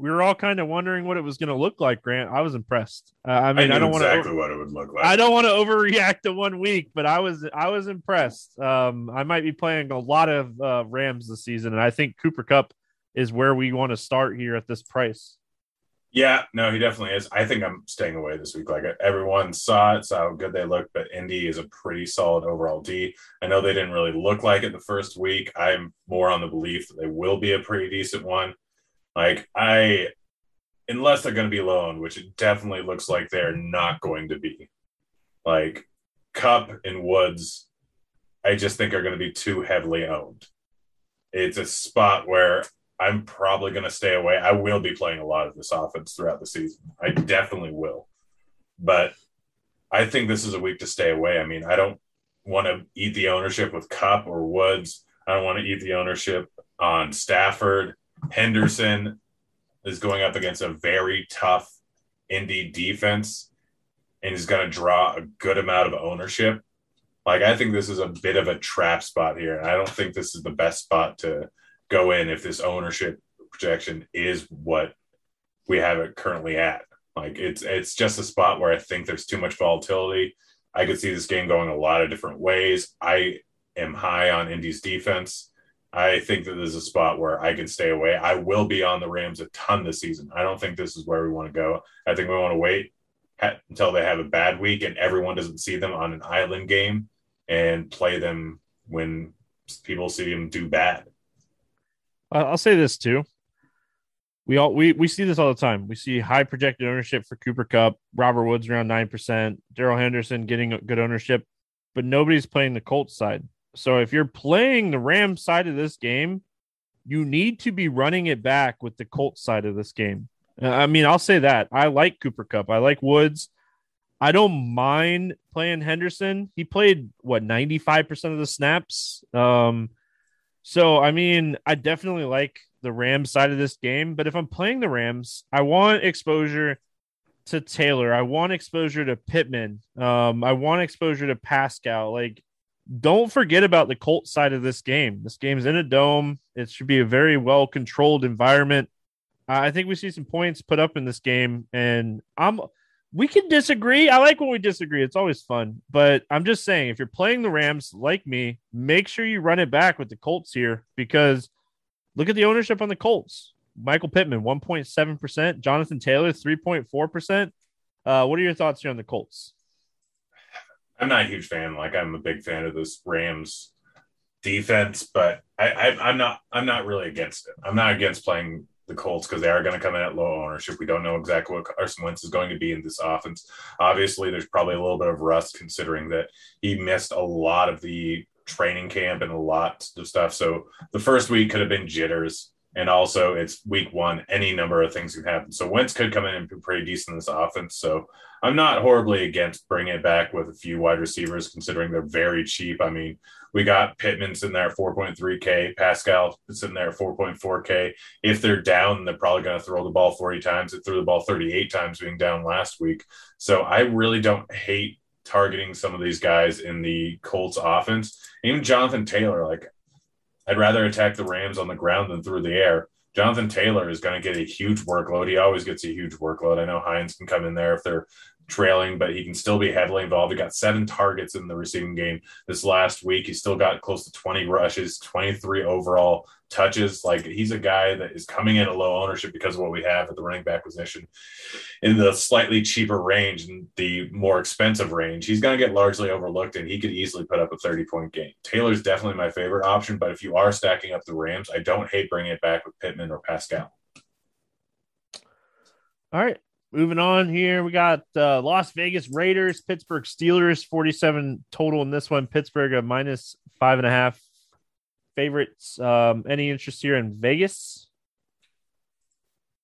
we were all kind of wondering what it was going to look like. Grant, I was impressed. Uh, I mean, I, I don't want exactly what it would look like. I don't want to overreact to one week, but I was I was impressed. Um, I might be playing a lot of uh, Rams this season, and I think Cooper Kupp is where we want to start here at this price. Yeah, no, he definitely is. I think I'm staying away this week. Like everyone saw it, saw how good they looked, but Indy is a pretty solid overall D. I know they didn't really look like it the first week. I'm more on the belief that they will be a pretty decent one. Like I, unless they're going to be loaned, which it definitely looks like they're not going to be. Like Kupp and Woods, I just think are going to be too heavily owned. It's a spot where I'm probably going to stay away. I will be playing a lot of this offense throughout the season. I definitely will. But I think this is a week to stay away. I mean, I don't want to eat the ownership with Kupp or Woods. I don't want to eat the ownership on Stafford. Henderson is going up against a very tough Indy defense and is going to draw a good amount of ownership. Like, I think this is a bit of a trap spot here. I don't think this is the best spot to go in if this ownership projection is what we have it currently at. Like, it's it's just a spot where I think there's too much volatility. I could see this game going a lot of different ways. I am high on Indy's defense. I think that there's a spot where I can stay away. I will be on the Rams a ton this season. I don't think this is where we want to go. I think we want to wait until they have a bad week and everyone doesn't see them on an island game and play them when people see them do bad. I'll say this too. We all we, we see this all the time. We see high projected ownership for Cooper Kupp, Robert Woods around nine percent, Darrell Henderson getting good ownership, but nobody's playing the Colts side. So if you're playing the Rams side of this game, you need to be running it back with the Colts side of this game. Uh, I mean, I'll say that. I like Cooper Kupp. I like Woods. I don't mind playing Henderson. He played what 95% of the snaps. Um, so I mean, I definitely like the Rams side of this game, but if I'm playing the Rams, I want exposure to Taylor. I want exposure to Pittman. Um, I want exposure to Pascal. Like don't forget about the Colt side of this game. This game's in a dome. It should be a very well controlled environment. I think we see some points put up in this game, and I'm we can disagree. I like when we disagree. It's always fun. But I'm just saying, if you're playing the Rams like me, make sure you run it back with the Colts here because look at the ownership on the Colts. Michael Pittman, 1.7%. Jonathan Taylor, 3.4%. Uh, what are your thoughts here on the Colts? I'm not a huge fan. Like I'm a big fan of this Rams defense, but I, I, am not. I'm not really against it. I'm not against playing the Colts because they are going to come in at low ownership. We don't know exactly what Carson Wentz is going to be in this offense. Obviously, there's probably a little bit of rust considering that he missed a lot of the training camp and a lot of stuff. So the first week could have been jitters. And also, it's week one. Any number of things can happen. So Wentz could come in and be pretty decent in this offense. So I'm not horribly against bringing it back with a few wide receivers, considering they're very cheap. I mean, we got Pittman's in there 4.3K, Pascal is in there 4.4K. If they're down, they're probably going to throw the ball 40 times. It threw the ball 38 times being down last week. So I really don't hate targeting some of these guys in the Colts offense. Even Jonathan Taylor, like I'd rather attack the Rams on the ground than through the air. Jonathan Taylor is going to get a huge workload. He always gets a huge workload. I know Hines can come in there if they're trailing, but he can still be heavily involved. He got seven targets in the receiving game this last week. He still got close to 20 rushes, 23 overall touches. Like he's a guy that is coming in at low ownership because of what we have at the running back position in the slightly cheaper range and the more expensive range. He's going to get largely overlooked and he could easily put up a 30 point game. Taylor's definitely my favorite option, but if you are stacking up the Rams, I don't hate bringing it back with Pittman or Pascal. All right. Moving on here, we got uh, Las Vegas Raiders, Pittsburgh Steelers, 47 total in this one. Pittsburgh a minus five and a half favorites. Um, any interest here in Vegas?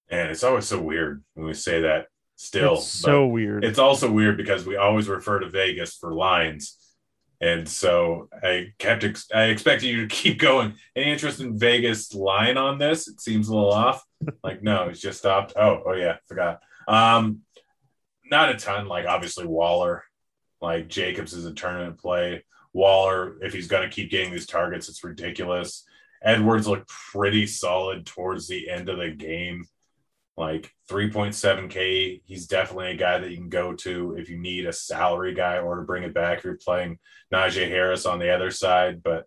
And it's always so weird when we say that still. So weird. It's also weird because we always refer to Vegas for lines. And so I kept, ex- I expected you to keep going. Any interest in Vegas line on this? It seems a little off. like, no, it's just stopped. Oh, oh yeah, forgot. Um, not a ton. Like obviously Waller, like Jacobs is a tournament play. Waller, if he's going to keep getting these targets, it's ridiculous. Edwards looked pretty solid towards the end of the game. Like 3.7K, he's definitely a guy that you can go to if you need a salary guy or to bring it back. If you're playing Najee Harris on the other side, but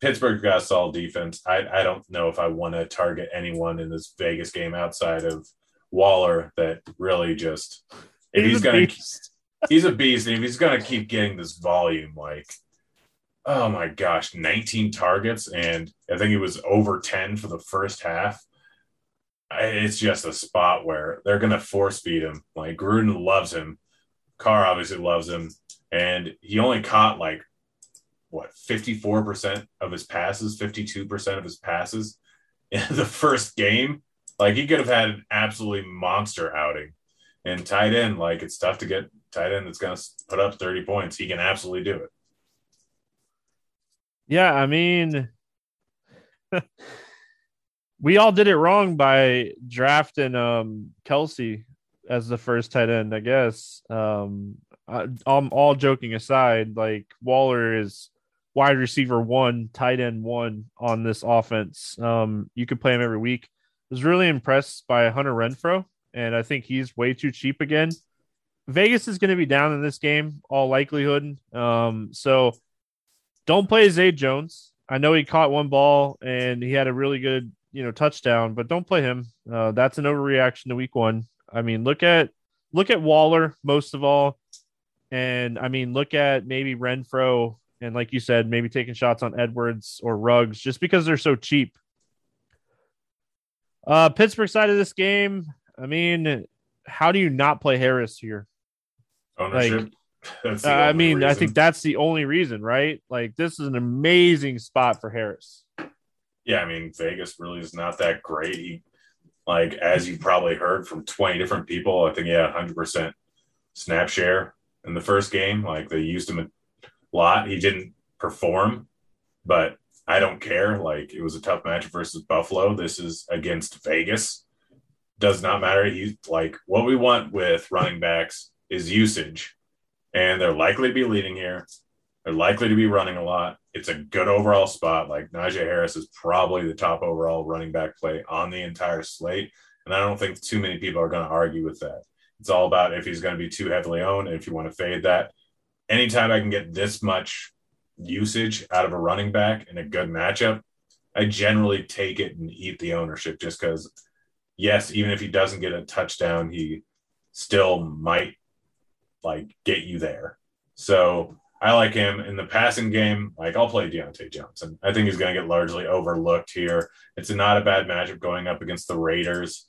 Pittsburgh got a solid defense. I, I don't know if I want to target anyone in this Vegas game outside of Waller that really just if he's, he's gonna [LAUGHS] he's a beast and if he's gonna keep getting this volume like oh my gosh 19 targets and I think he was over 10 for the first half it's just a spot where they're gonna force feed him. Like Gruden loves him. Carr obviously loves him and he only caught like what 54% of his passes 52% of his passes [LAUGHS] in the first game like he could have had an absolutely monster outing. And tight end, like it's tough to get tight end that's going to put up 30 points. He can absolutely do it. Yeah, I mean, [LAUGHS] we all did it wrong by drafting um Kelce as the first tight end, I guess. Um, I, I'm all joking aside, like Waller is wide receiver one, tight end one on this offense. Um, you could play him every week was really impressed by Hunter Renfrow, and I think he's way too cheap again. Vegas is going to be down in this game, all likelihood. Um, so don't play Zay Jones. I know he caught one ball and he had a really good, you know, touchdown, but don't play him. Uh, that's an overreaction to week one. I mean, look at look at Waller most of all, and I mean, look at maybe Renfrow, and like you said, maybe taking shots on Edwards or Ruggs just because they're so cheap. Uh, Pittsburgh side of this game, I mean, how do you not play Harris here? Ownership. Like, [LAUGHS] I mean, reason. I think that's the only reason, right? Like, this is an amazing spot for Harris. Yeah, I mean, Vegas really is not that great. He, like, as you probably heard from 20 different people, I think he had 100% snap share in the first game. Like, they used him a lot. He didn't perform, but I don't care. Like it was a tough match versus Buffalo. This is against Vegas. Does not matter. He's like what we want with running backs is usage, and they're likely to be leading here. They're likely to be running a lot. It's a good overall spot. Like Najee Harris is probably the top overall running back play on the entire slate, and I don't think too many people are going to argue with that. It's all about if he's going to be too heavily owned, if you want to fade that. Anytime I can get this much usage out of a running back in a good matchup, I generally take it and eat the ownership just because, yes, even if he doesn't get a touchdown, he still might like get you there. So I like him in the passing game. Like I'll play Diontae Johnson. I think he's going to get largely overlooked here. It's not a bad matchup going up against the Raiders.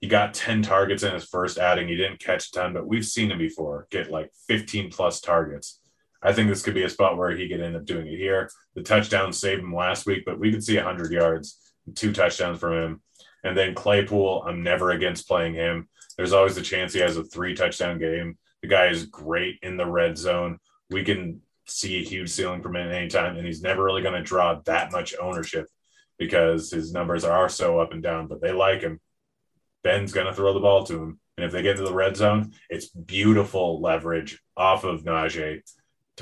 He got 10 targets in his first outing. He didn't catch a ton, but we've seen him before get like 15 plus targets. I think this could be a spot where he could end up doing it here. The touchdown saved him last week, but we could see 100 yards two touchdowns from him. And then Claypool, I'm never against playing him. There's always the chance he has a three touchdown game. The guy is great in the red zone. We can see a huge ceiling from him anytime, and he's never really going to draw that much ownership because his numbers are so up and down, but they like him. Ben's going to throw the ball to him. And if they get to the red zone, it's beautiful leverage off of Najee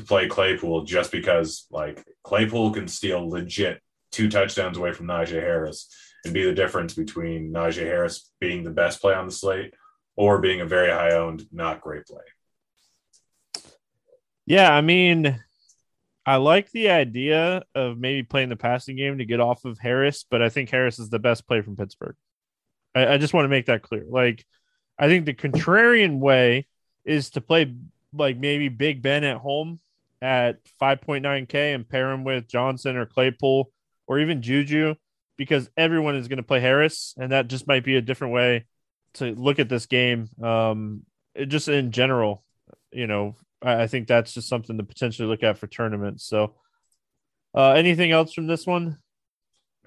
to play Claypool just because, like, Claypool can steal legit two touchdowns away from Najee Harris and be the difference between Najee Harris being the best play on the slate or being a very high owned, not great play. Yeah, I mean, I like the idea of maybe playing the passing game to get off of Harris, but I think Harris is the best play from Pittsburgh. I, I just want to make that clear. Like, I think the contrarian way is to play like maybe Big Ben at home at 5.9K and pair him with Johnson or Claypool or even Juju because everyone is going to play Harris, and that just might be a different way to look at this game. Um, just in general, you know, I, I, think that's just something to potentially look at for tournaments. So, uh, anything else from this one?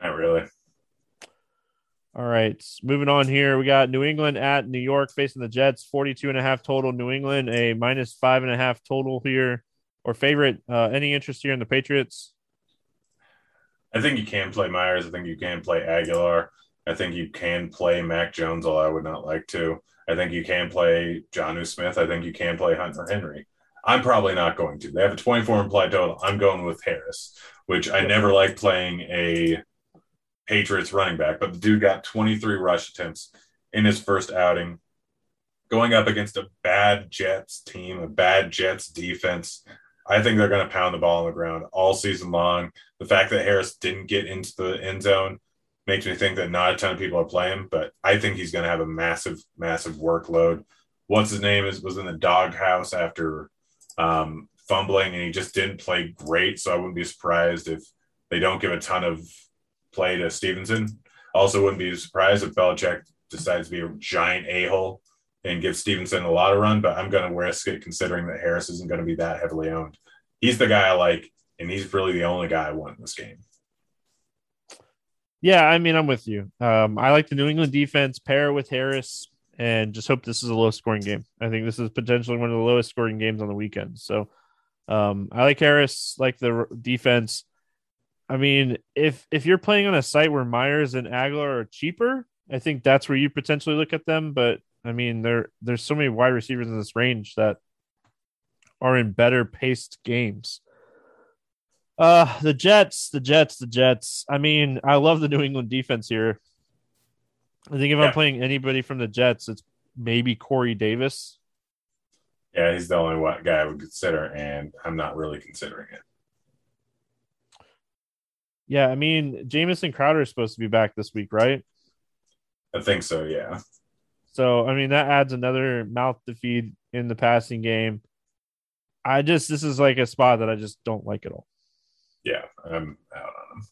Not really. All right, moving on here. We got New England at New York facing the Jets, 42 and a half total. New England, a minus five and a half total here. Or favorite, uh, any interest here in the Patriots? I think you can play Meyers. I think you can play Agholor. I think you can play Mac Jones, although I would not like to. I think you can play Jonnu Smith. I think you can play Hunter Henry. I'm probably not going to. They have a 24 implied total. I'm going with Harris, which I never like playing a Patriots running back, but the dude got 23 rush attempts in his first outing, going up against a bad Jets team, a bad Jets defense. I think they're going to pound the ball on the ground all season long. The fact that Harris didn't get into the end zone makes me think that not a ton of people are playing, but I think he's going to have a massive, massive workload. What's his name is was in the doghouse after um, fumbling, and he just didn't play great. So I wouldn't be surprised if they don't give a ton of play to Stevenson. Also, wouldn't be surprised if Belichick decides to be a giant a hole and give Stevenson a lot of run, but I'm going to risk it considering that Harris isn't going to be that heavily owned. He's the guy I like, and he's really the only guy I want in this game. Yeah, I mean, I'm with you. Um, I like the New England defense, pair with Harris, and just hope this is a low scoring game. I think this is potentially one of the lowest scoring games on the weekend. So um, I like Harris, like the defense. I mean, if if you're playing on a site where Meyers and Agholor are cheaper, I think that's where you potentially look at them. But I mean, there there's so many wide receivers in this range that are in better paced games. Uh the Jets, the Jets, the Jets. I mean, I love the New England defense here. I think if yeah. I'm playing anybody from the Jets, it's maybe Corey Davis. Yeah, he's the only guy I would consider, and I'm not really considering it. Yeah, I mean, Jamison Crowder is supposed to be back this week, right? I think so, yeah. So I mean that adds another mouth to feed in the passing game. I just this is like a spot that I just don't like at all. Yeah, I'm out on him.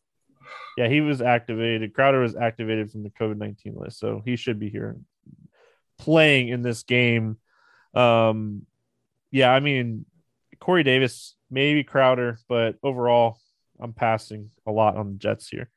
Yeah, he was activated. Crowder was activated from the COVID nineteen list, so he should be here playing in this game. Um, yeah, I mean Corey Davis, maybe Crowder, but overall, I'm passing a lot on the Jets here.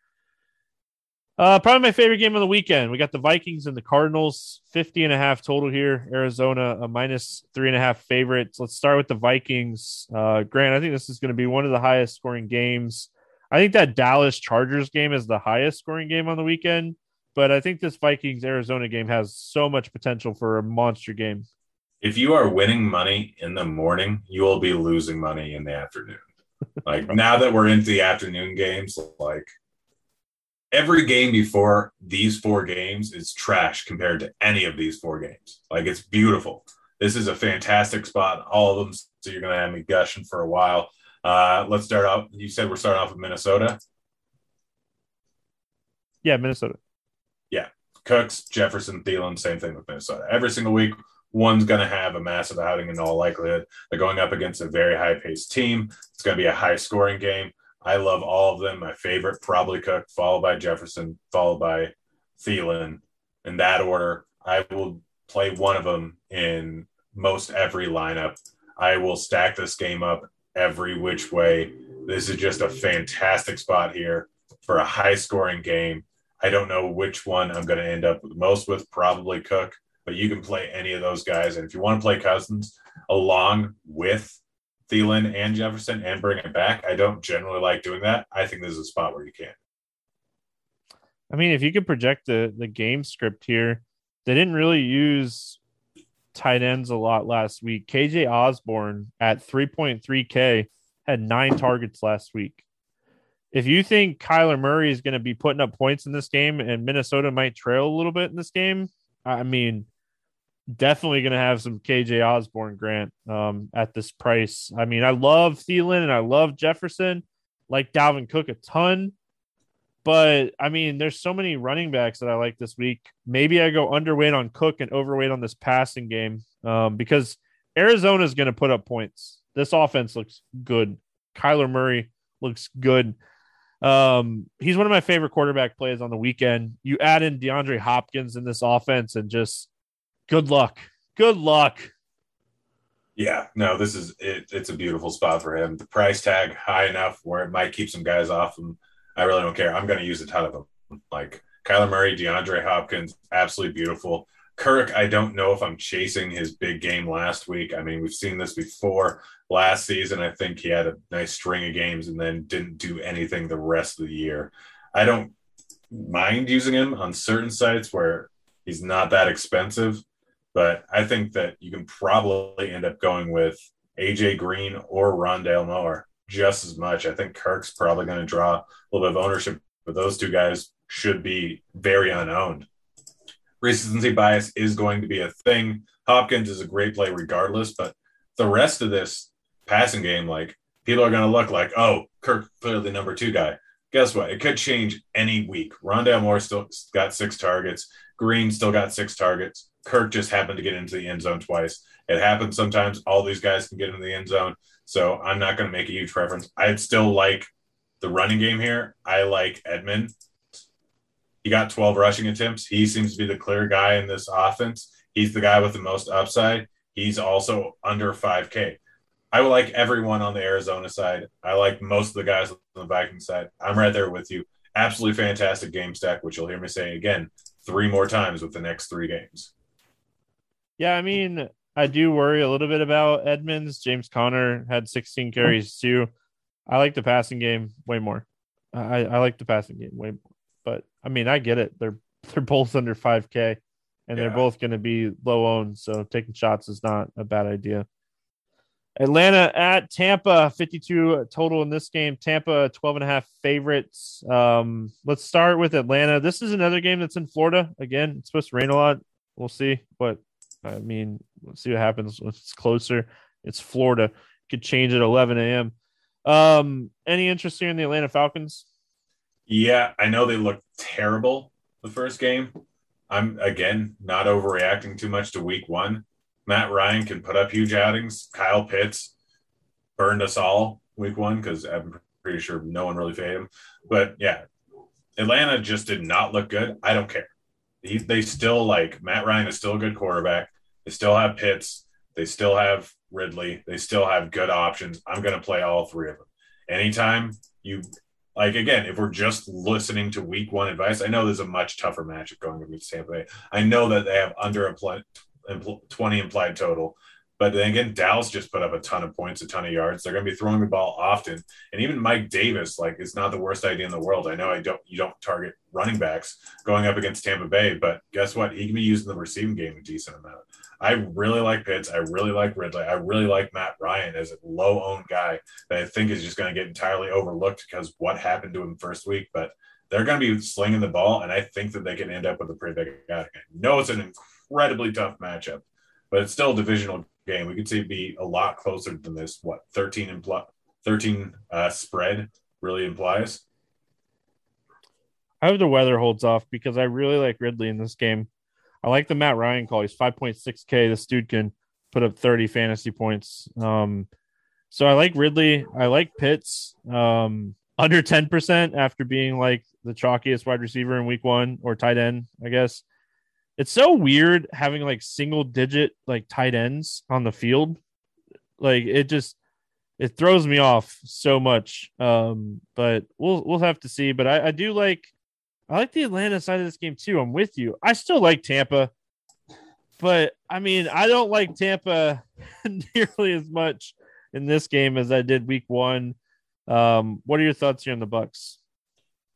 Uh, probably my favorite game of the weekend. We got the Vikings and the Cardinals, 50 and a half total here. Arizona, a minus three and a half favorites. Let's start with the Vikings. Uh, Grant, I think this is going to be one of the highest scoring games. I think that Dallas Chargers game is the highest scoring game on the weekend, but I think this Vikings Arizona game has so much potential for a monster game. If you are winning money in the morning, you will be losing money in the afternoon. Like [LAUGHS] now that we're into the afternoon games, like every game before these four games is trash compared to any of these four games. Like it's beautiful. This is a fantastic spot. All of them. So you're going to have me gushing for a while. Uh, let's start off. You said we're starting off with Minnesota. Yeah, Minnesota. Yeah, Cooks, Jefferson, Thielen. Same thing with Minnesota. Every single week, one's going to have a massive outing in all likelihood. They're going up against a very high paced team. It's going to be a high scoring game. I love all of them. My favorite, probably Cook, followed by Jefferson, followed by Thielen. In that order, I will play one of them in most every lineup. I will stack this game up every which way. This is just a fantastic spot here for a high scoring game. I don't know which one I'm going to end up most with, probably Cook, but you can play any of those guys. And if you want to play Cousins along with Thielen and Jefferson and bring it back, I don't generally like doing that. I think this is a spot where you can. I mean, if you could project the the game script here, they didn't really use tight ends a lot last week. KJ Osborne at 3.3K had nine targets last week. If you think Kyler Murray is going to be putting up points in this game and Minnesota might trail a little bit in this game, I mean, definitely going to have some KJ Osborne Grant um, at this price. I mean, I love Thielen and I love Jefferson, like Dalvin Cook a ton. But I mean, there's so many running backs that I like this week. Maybe I go underweight on Cook and overweight on this passing game um, because Arizona is going to put up points. This offense looks good. Kyler Murray looks good. Um, he's one of my favorite quarterback plays on the weekend. You add in DeAndre Hopkins in this offense, and just good luck. Good luck. Yeah, no, this is it, it's a beautiful spot for him. The price tag high enough where it might keep some guys off him. I really don't care. I'm going to use a ton of them. Like Kyler Murray, DeAndre Hopkins, absolutely beautiful. Kirk, I don't know if I'm chasing his big game last week. I mean, we've seen this before. Last season, I think he had a nice string of games and then didn't do anything the rest of the year. I don't mind using him on certain sites where he's not that expensive, but I think that you can probably end up going with AJ Green or Rondale Moore just as much. I think Kirk's probably going to draw a little bit of ownership, but those two guys should be very unowned. Recency bias is going to be a thing. Hopkins is a great play regardless, but the rest of this passing game, like people are going to look like, oh, Kirk clearly the number two guy. Guess what? It could change any week. Rondale Moore still got six targets. Green still got six targets. Kirk just happened to get into the end zone twice. It happens sometimes. All these guys can get into the end zone. So I'm not going to make a huge preference. I'd still like the running game here. I like Edmond. He got 12 rushing attempts. He seems to be the clear guy in this offense. He's the guy with the most upside. He's also under 5K. I would like everyone on the Arizona side. I like most of the guys on the Viking side. I'm right there with you. Absolutely fantastic game stack, which you'll hear me say again three more times with the next three games. Yeah, I mean, I do worry a little bit about Edmonds. James Conner had 16 carries too. I like the passing game way more. I, I like the passing game way more. But I mean, I get it. They're [LAUGHS] they're both under 5K and yeah. they're both going to be low owned. So taking shots is not a bad idea. Atlanta at Tampa, 52 total in this game. Tampa, 12 and a half favorites. Um, let's start with Atlanta. This is another game that's in Florida. Again, it's supposed to rain a lot. We'll see. But I mean, let's see what happens when it's closer. It's Florida. Could change at 11 a.m. Um, any interest here in the Atlanta Falcons? Yeah, I know they looked terrible the first game. I'm again not overreacting too much to week one. Matt Ryan can put up huge outings. Kyle Pitts burned us all week one because I'm pretty sure no one really faded him. But yeah, Atlanta just did not look good. I don't care. He, they still like Matt Ryan is still a good quarterback. They still have Pitts. They still have Ridley. They still have good options. I'm going to play all three of them. Anytime you like again, if we're just listening to week one advice, I know there's a much tougher matchup going against Tampa Bay. I know that they have under a 20 implied total. But then again, Dallas just put up a ton of points, a ton of yards. They're going to be throwing the ball often, and even Mike Davis, like, is not the worst idea in the world. I know I don't, you don't target running backs going up against Tampa Bay, but guess what? He can be used in the receiving game a decent amount. I really like Pitts. I really like Ridley. I really like Matt Ryan as a low owned guy that I think is just going to get entirely overlooked because what happened to him first week. But they're going to be slinging the ball, and I think that they can end up with a pretty big guy. know it's an incredibly tough matchup, but it's still a divisional game. We could see it be a lot closer than this. What 13 impl- 13 uh, spread really implies. I hope the weather holds off because I really like Ridley in this game. I like the Matt Ryan call. He's 5.6K. This dude can put up 30 fantasy points. Um, so I like Ridley. I like Pitts. Um, under 10% after being like the chalkiest wide receiver in week one or tight end, I guess. It's so weird having like single digit like tight ends on the field. Like it just it throws me off so much. Um, but we'll we'll have to see. But I, I do like I like the Atlanta side of this game too. I'm with you. I still like Tampa, but I mean, I don't like Tampa [LAUGHS] nearly as much in this game as I did week one. Um, what are your thoughts here on the Bucs?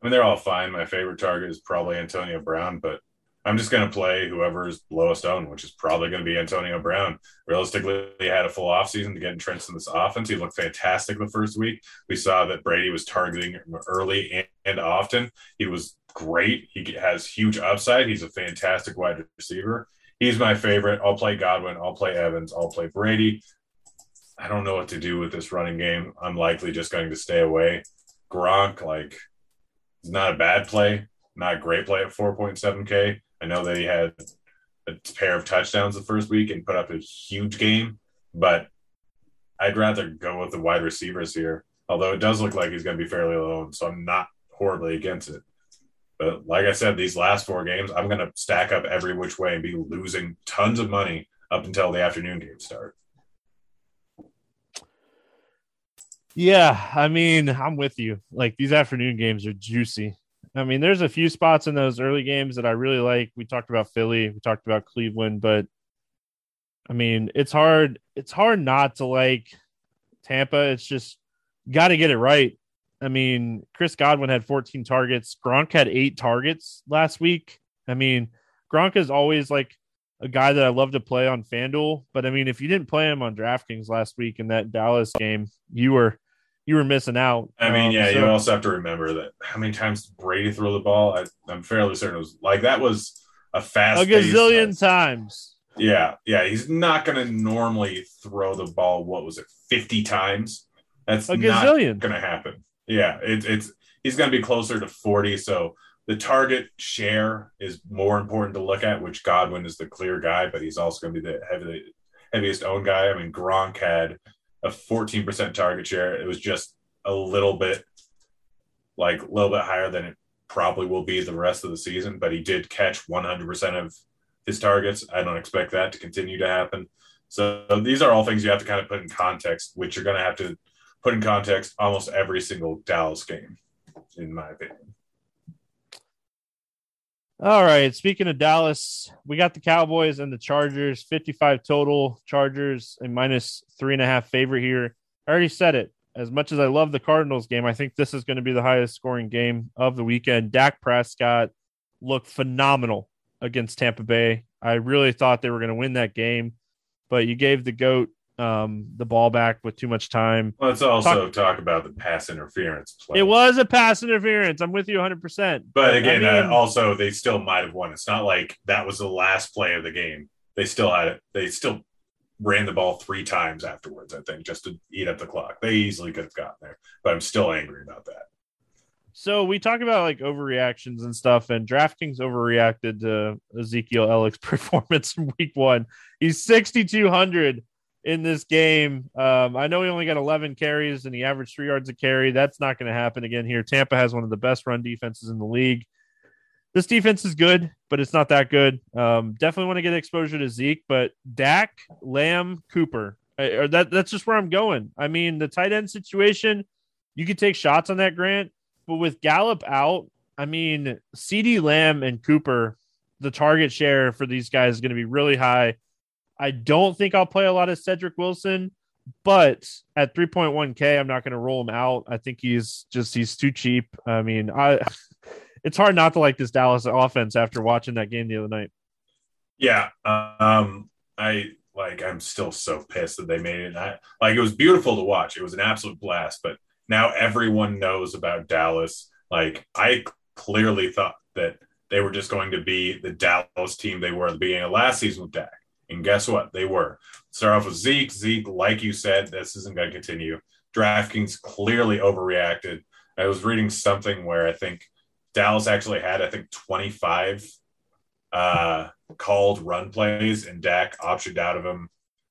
I mean, they're all fine. My favorite target is probably Antonio Brown, but I'm just going to play whoever's lowest owned, which is probably going to be Antonio Brown. Realistically, he had a full offseason to get entrenched in this offense. He looked fantastic the first week. We saw that Brady was targeting early and, and often. He was great. He has huge upside. He's a fantastic wide receiver. He's my favorite. I'll play Godwin. I'll play Evans. I'll play Brady. I don't know what to do with this running game. I'm likely just going to stay away. Gronk, like, it's not a bad play, not a great play at 4.7K. I know that he had a pair of touchdowns the first week and put up a huge game, but I'd rather go with the wide receivers here. Although it does look like he's going to be fairly alone, so I'm not horribly against it. But like I said, these last four games, I'm going to stack up every which way and be losing tons of money up until the afternoon games start. Yeah, I mean, I'm with you. Like these afternoon games are juicy. I mean, there's a few spots in those early games that I really like. We talked about Philly, we talked about Cleveland, but I mean, it's hard. It's hard not to like Tampa. It's just got to get it right. I mean, Chris Godwin had 14 targets. Gronk had eight targets last week. I mean, Gronk is always like a guy that I love to play on FanDuel. But I mean, if you didn't play him on DraftKings last week in that Dallas game, you were you were missing out. I mean, um, yeah, so, you also have to remember that how many times Brady throw the ball? I, am fairly certain it was like that was a fast a gazillion times. Yeah, yeah, he's not going to normally throw the ball. What was it, fifty times? That's a gazillion going to happen. Yeah, it, it's he's going to be closer to forty. So the target share is more important to look at. Which Godwin is the clear guy, but he's also going to be the heavy, heaviest owned guy. I mean, Gronk had a 14% target share. It was just a little bit like a little bit higher than it probably will be the rest of the season, but he did catch 100% of his targets. I don't expect that to continue to happen. So these are all things you have to kind of put in context, which you're going to have to put in context almost every single Dallas game, in my opinion. All right. Speaking of Dallas, we got the Cowboys and the Chargers, 55 total. Chargers a minus three and a half favorite here. I already said it. As much as I love the Cardinals game, I think this is going to be the highest scoring game of the weekend. Dak Prescott looked phenomenal against Tampa Bay. I really thought they were going to win that game, but you gave the GOAT um, the ball back with too much time. Let's also talk, talk about the pass interference play. It was a pass interference. I'm with you 100%. But again, I uh, mean, uh, also, they still might have won. It's not like that was the last play of the game. They still had it. They still ran the ball three times afterwards, I think, just to eat up the clock. They easily could have gotten there, but I'm still angry about that. So we talk about like overreactions and stuff, and DraftKings overreacted to Ezekiel Elliott's [LAUGHS] performance in week one. He's 6,200 in this game. Um, I know he only got 11 carries and he averaged three yards a carry. That's not going to happen again here. Tampa has one of the best run defenses in the league. This defense is good, but it's not that good. Um, definitely want to get exposure to Zeke, but Dak, Lamb, Cooper, or that that's just where I'm going. I mean, the tight end situation, you could take shots on that, Grant, but with Gallup out, I mean, CeeDee Lamb and Cooper, the target share for these guys is going to be really high. I don't think I'll play a lot of Cedric Wilson, but at 3.1k, I'm not going to roll him out. I think he's just he's too cheap. I mean, I [LAUGHS] it's hard not to like this Dallas offense after watching that game the other night. Yeah, um, I like. I'm still so pissed that they made it. I, like it was beautiful to watch. It was an absolute blast. But now everyone knows about Dallas. Like I clearly thought that they were just going to be the Dallas team they were at the beginning of last season with Dak. And guess what? They were. Start off with Zeke. Zeke, like you said, this isn't going to continue. DraftKings clearly overreacted. I was reading something where I think Dallas actually had, I think, 25 uh, called run plays, and Dak optioned out of them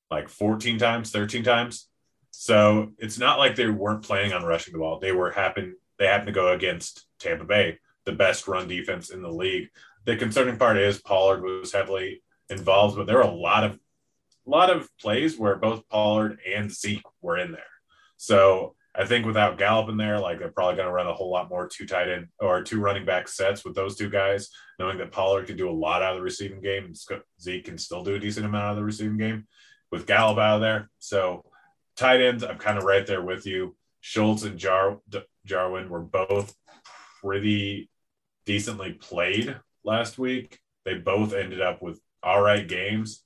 like 14 times, 13 times. So it's not like they weren't planning on rushing the ball. They were happen they happened to go against Tampa Bay, the best run defense in the league. The concerning part is Pollard was heavily involved, but there were a lot of a lot of plays where both Pollard and Zeke were in there. So I think without Gallup in there, like they're probably going to run a whole lot more two tight end or two running back sets with those two guys, knowing that Pollard can do a lot out of the receiving game and Zeke can still do a decent amount out of the receiving game with Gallup out of there. So tight ends, I'm kind of right there with you. Schultz and Jar- Jarwin were both pretty decently played last week. They both ended up with all right games.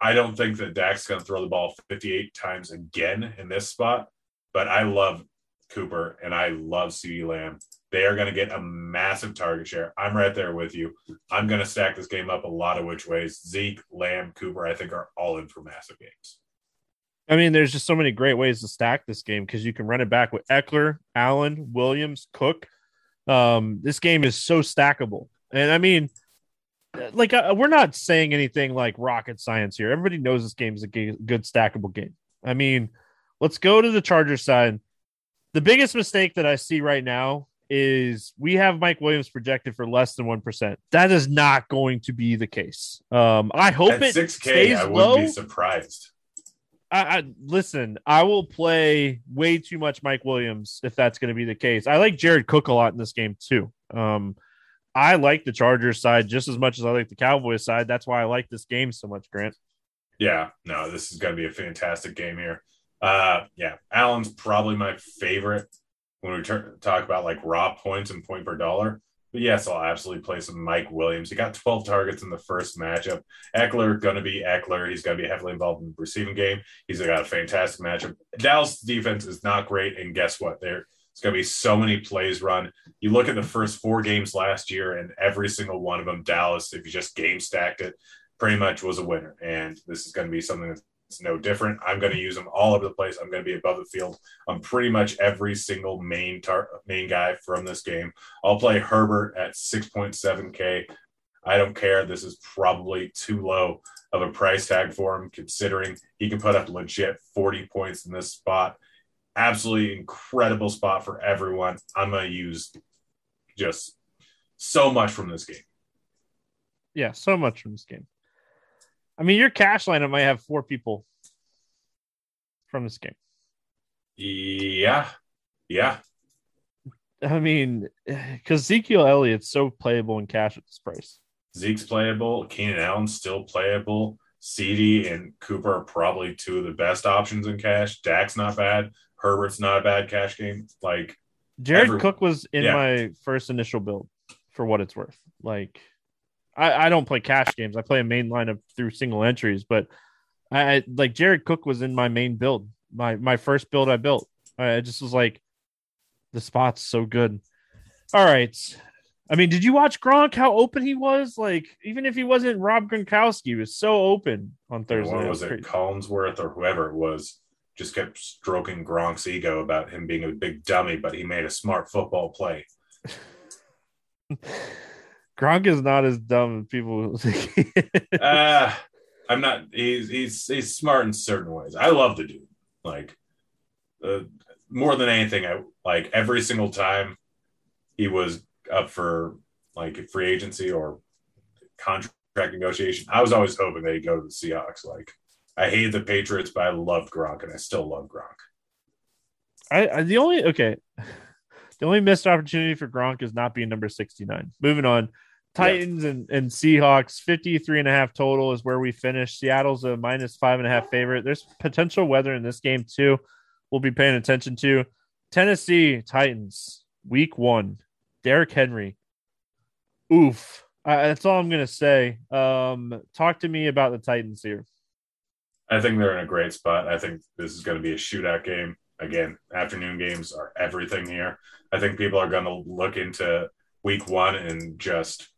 I don't think that Dak's going to throw the ball 58 times again in this spot. But I love Cooper and I love CeeDee Lamb. They are going to get a massive target share. I'm right there with you. I'm going to stack this game up a lot of which ways. Zeke, Lamb, Cooper, I think are all in for massive games. I mean, there's just so many great ways to stack this game because you can run it back with Ekeler, Allen, Williams, Cook. Um, this game is so stackable. And I mean, like, uh, we're not saying anything like rocket science here. Everybody knows this game is a good stackable game. I mean, Let's go to the Chargers side. The biggest mistake that I see right now is we have Mike Williams projected for less than 1%. That is not going to be the case. Um, I hope At it 6K, stays I low. wouldn't be surprised. I, I, listen, I will play way too much Mike Williams if that's going to be the case. I like Jared Cook a lot in this game too. Um, I like the Chargers side just as much as I like the Cowboys side. That's why I like this game so much, Grant. Yeah, no, this is going to be a fantastic game here. Uh, yeah, Allen's probably my favorite when we ter- talk about like raw points and point per dollar. But yes, I'll absolutely play some Mike Williams. He got 12 targets in the first matchup. Ekeler going to be Ekeler. He's going to be heavily involved in the receiving game. He's got a fantastic matchup. Dallas defense is not great, and guess what? There it's going to be so many plays run. You look at the first four games last year, and every single one of them, Dallas, if you just game stacked it, pretty much was a winner. And this is going to be something that's no different. I'm going to use them all over the place. I'm going to be above the field on pretty much every single main tar- main guy from this game. I'll play Herbert at 6.7K. I don't care. This is probably too low of a price tag for him, considering he can put up legit 40 points in this spot. Absolutely incredible spot for everyone. I'm going to use just so much from this game. Yeah, so much from this game. I mean, your cash lineup might have four people from this game. Yeah. Yeah. I mean, because Ezekiel Elliott's so playable in cash at this price. Zeke's playable. Keenan Allen's still playable. CeeDee and Cooper are probably two of the best options in cash. Dak's not bad. Herbert's not a bad cash game. Like Jared Cook was in yeah. my first initial build for what it's worth. Like I, I don't play cash games. I play a main lineup through single entries, but I like Jared Cook was in my main build, my my first build I built. I just was like, the spot's so good. All right. I mean, did you watch Gronk? How open he was? Like, even if he wasn't Rob Gronkowski, he was so open on Thursday. What was it? Collinsworth or whoever it was just kept stroking Gronk's ego about him being a big dummy, but he made a smart football play. [LAUGHS] Gronk is not as dumb as people [LAUGHS] think. uh, I'm not. He's he's he's smart in certain ways. I love the dude. Like uh, more than anything, I like every single time he was up for like free agency or contract negotiation. I was always hoping they'd go to the Seahawks. Like I hated the Patriots, but I loved Gronk, and I still love Gronk. I, I the only okay. [LAUGHS] The only missed opportunity for Gronk is not being number 69. Moving on. Titans and, and Seahawks, 53 and a half total is where we finished. Seattle's a minus five and a half favorite. There's potential weather in this game, too. We'll be paying attention to. Tennessee Titans, week one. Derrick Henry. Oof. Uh, that's all I'm going to say. Um, talk to me about the Titans here. I think they're in a great spot. I think this is going to be a shootout game. Again, afternoon games are everything here. I think people are going to look into week one and just,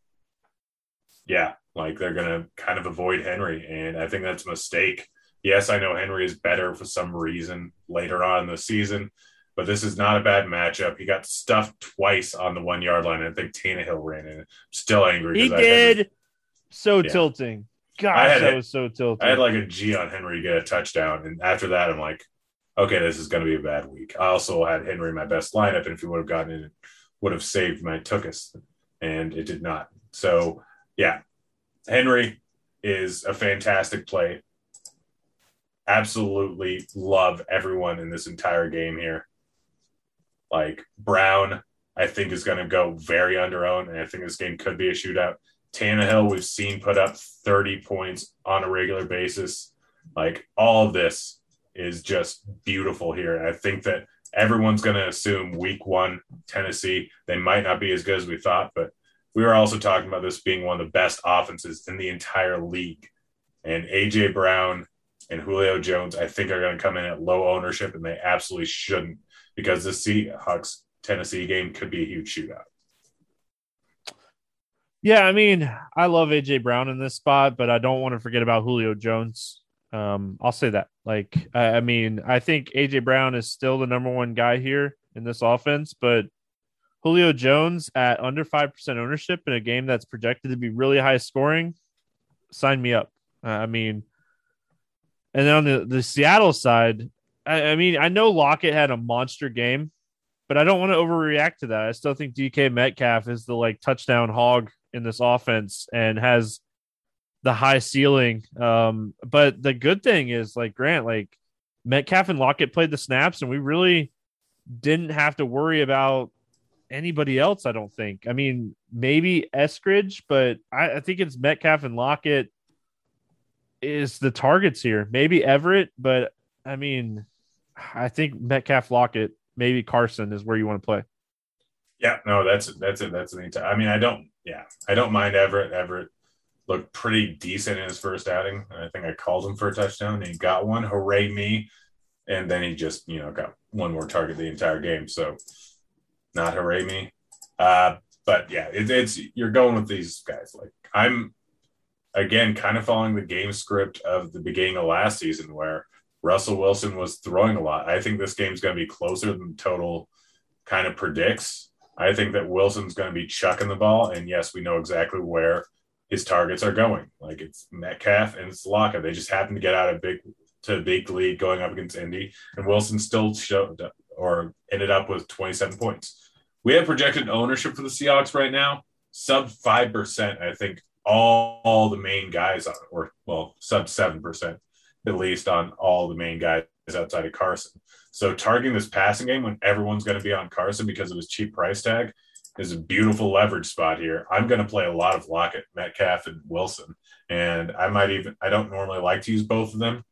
yeah, like they're going to kind of avoid Henry. And I think that's a mistake. Yes, I know Henry is better for some reason later on in the season, but this is not a bad matchup. He got stuffed twice on the one yard line. I think Tannehill ran in. still angry. He did. so yeah. tilting. Gosh, I had, that was so tilting. I had like a G on Henry to get a touchdown. And after that, I'm like, okay, this is going to be a bad week. I also had Henry my best lineup, and if he would have gotten in, it would have saved my Tookus, and it did not. So yeah, Henry is a fantastic play. absolutely love everyone in this entire game here. Like Brown, I think is going to go very under own, and I think this game could be a shootout. Tannehill, we've seen put up 30 points on a regular basis. Like all of this is just beautiful here. I think that everyone's going to assume week one, Tennessee, they might not be as good as we thought, but we were also talking about this being one of the best offenses in the entire league. And AJ Brown and Julio Jones, I think, are going to come in at low ownership, and they absolutely shouldn't because the Seahawks Tennessee game could be a huge shootout. Yeah, I mean, I love AJ Brown in this spot, but I don't want to forget about Julio Jones. Um, I'll say that. Like, I, I mean, I think AJ Brown is still the number one guy here in this offense, but Julio Jones at under five percent ownership in a game that's projected to be really high scoring, sign me up. Uh, I mean, and then on the, the Seattle side, I, I mean, I know Lockett had a monster game, but I don't want to overreact to that. I still think DK Metcalf is the like touchdown hog in this offense and has the high ceiling. Um, but the good thing is, like Grant, like Metcalf and Lockett played the snaps, and we really didn't have to worry about anybody else. I don't think. I mean, maybe Eskridge, but I, I think it's Metcalf and Lockett is the targets here. Maybe Everett, but I mean, I think Metcalf, Lockett, maybe Carson is where you want to play. Yeah, no, that's that's it. That's the I mean, I don't. Yeah, I don't mind Everett. Everett looked pretty decent in his first outing. I think I called him for a touchdown. And he got one. Hooray me! And then he just you know got one more target the entire game. So not hooray me. Uh, but yeah, it, it's you're going with these guys. Like I'm again kind of following the game script of the beginning of last season where Russell Wilson was throwing a lot. I think this game's going to be closer than total kind of predicts. I think that Wilson's going to be chucking the ball, and yes, we know exactly where his targets are going. Like it's Metcalf and it's Lockett. They just happen to get out of big to a big lead going up against Indy, and Wilson still showed or ended up with 27 points. We have projected ownership for the Seahawks right now, sub five percent. I think all, all the main guys, or well, sub seven percent at least on all the main guys outside of Carson. So targeting this passing game when everyone's going to be on Carson because of his cheap price tag is a beautiful leverage spot here. I'm going to play a lot of Lockett, Metcalf, and Wilson, and I might even. I don't normally like to use both of them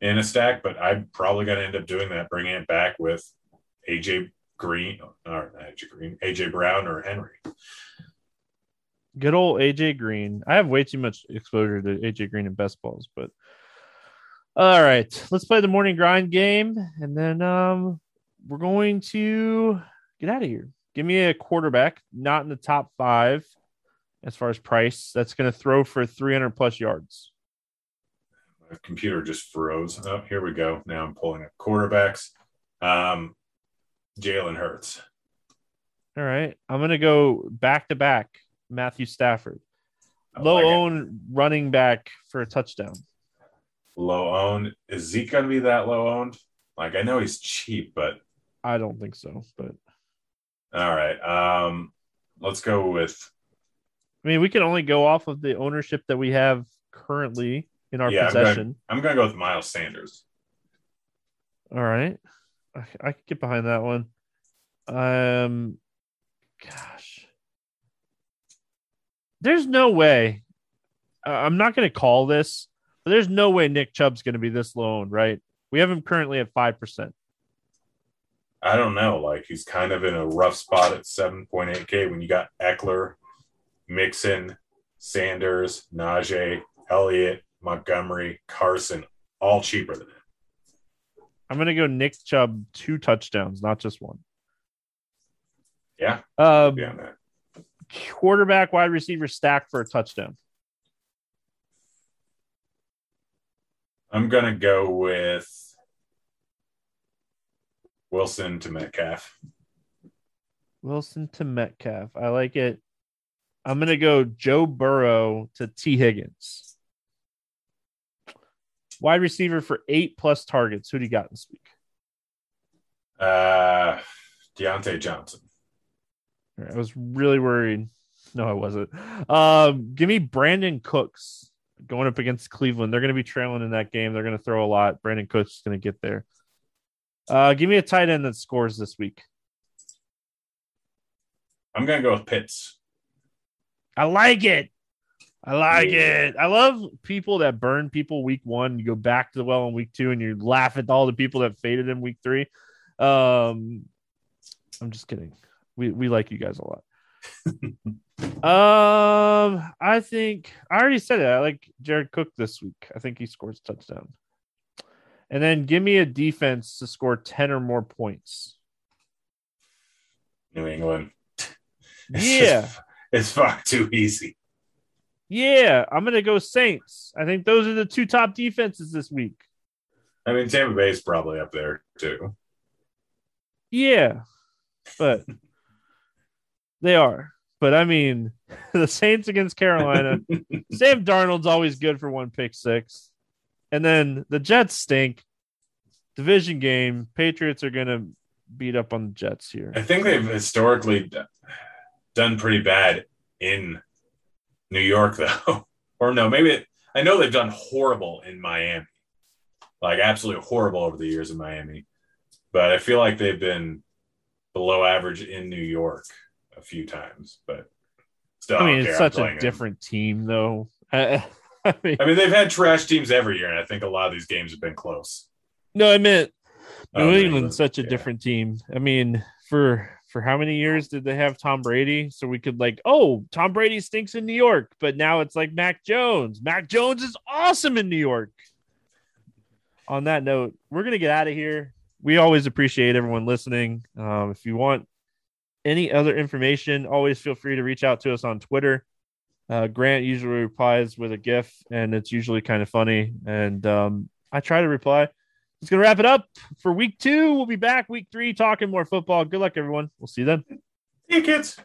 in a stack, but I'm probably going to end up doing that, bringing it back with AJ Green or AJ Green, AJ Brown, or Henry. Good old AJ Green. I have way too much exposure to AJ Green and best balls, but all right, let's play the morning grind game, and then um, we're going to get out of here. Give me a quarterback, not in the top five as far as price. That's going to throw for 300 plus yards. My computer just froze. Oh, here we go. Now I'm pulling up quarterbacks. Um, Jalen Hurts. All right, I'm going to go back to back. Matthew Stafford, low like owned running back for a touchdown low owned. Is Zeke going to be that low owned? Like I know he's cheap, but I don't think so. But all right, um, let's go with. I mean, we can only go off of the ownership that we have currently in our yeah, possession. I'm going to go with Miles Sanders. All right, I, I can get behind that one. Um, gosh, there's no way. I'm not going to call this but there's no way Nick Chubb's going to be this low right? We have him currently at 5%. I don't know. Like he's kind of in a rough spot at 7.8K when you got Ekeler, Mixon, Sanders, Najee, Elliott, Montgomery, Carson, all cheaper than him. I'm going to go Nick Chubb, two touchdowns, not just one. Yeah. Um, yeah, quarterback, wide receiver stack for a touchdown. I'm gonna go with Wilson to Metcalf. Wilson to Metcalf. I like it. I'm gonna go Joe Burrow to Tee Higgins. Wide receiver for eight plus targets. Who do you got this week? Uh, Diontae Johnson. I was really worried. No, I wasn't. Um, give me Brandin Cooks going up against Cleveland. They're going to be trailing in that game. They're going to throw a lot. Brandin Cooks is going to get there. Uh, give me a tight end that scores this week. I'm gonna go with Pitts. I like it. I like yeah. it. I love people that burn people week one. You go back to the well in week two, and you laugh at all the people that faded in week three. Um, I'm just kidding. We we like you guys a lot. [LAUGHS] um, I think I already said it. I like Jared Cook this week. I think he scores touchdown. And then give me a defense to score 10 or more points. New England. [LAUGHS] It's yeah. Just, it's far too easy. Yeah, I'm gonna go Saints. I think those are the two top defenses this week. I mean, Tampa Bay's probably up there too. Yeah, but [LAUGHS] they are. But I mean, [LAUGHS] the Saints against Carolina. [LAUGHS] Sam Darnold's always good for one pick six, and then the Jets stink. Division game. Patriots are gonna beat up on the Jets here. I think they've historically done pretty bad in New York, [LAUGHS] though. or no, maybe it, I know they've done horrible in Miami, like absolutely horrible over the years in Miami. But I feel like they've been below average in New York a few times. But still, I mean, it's such a different them. team, though. I, [LAUGHS] I, mean, I mean, they've had trash teams every year, and I think a lot of these games have been close. No, I meant New oh, England's such a yeah. different team. I mean, for for how many years did they have Tom Brady? So we could like, oh, Tom Brady stinks in New York, but now it's like Mac Jones. Mac Jones is awesome in New York. On that note, we're gonna get out of here. We always appreciate everyone listening. Um, if you want any other information, always feel free to reach out to us on Twitter. Uh, Grant usually replies with a GIF, and it's usually kind of funny. And um, I try to reply it's going to wrap it up for week two. We'll be back week three talking more football. Good luck, everyone. We'll see you then. See you, kids.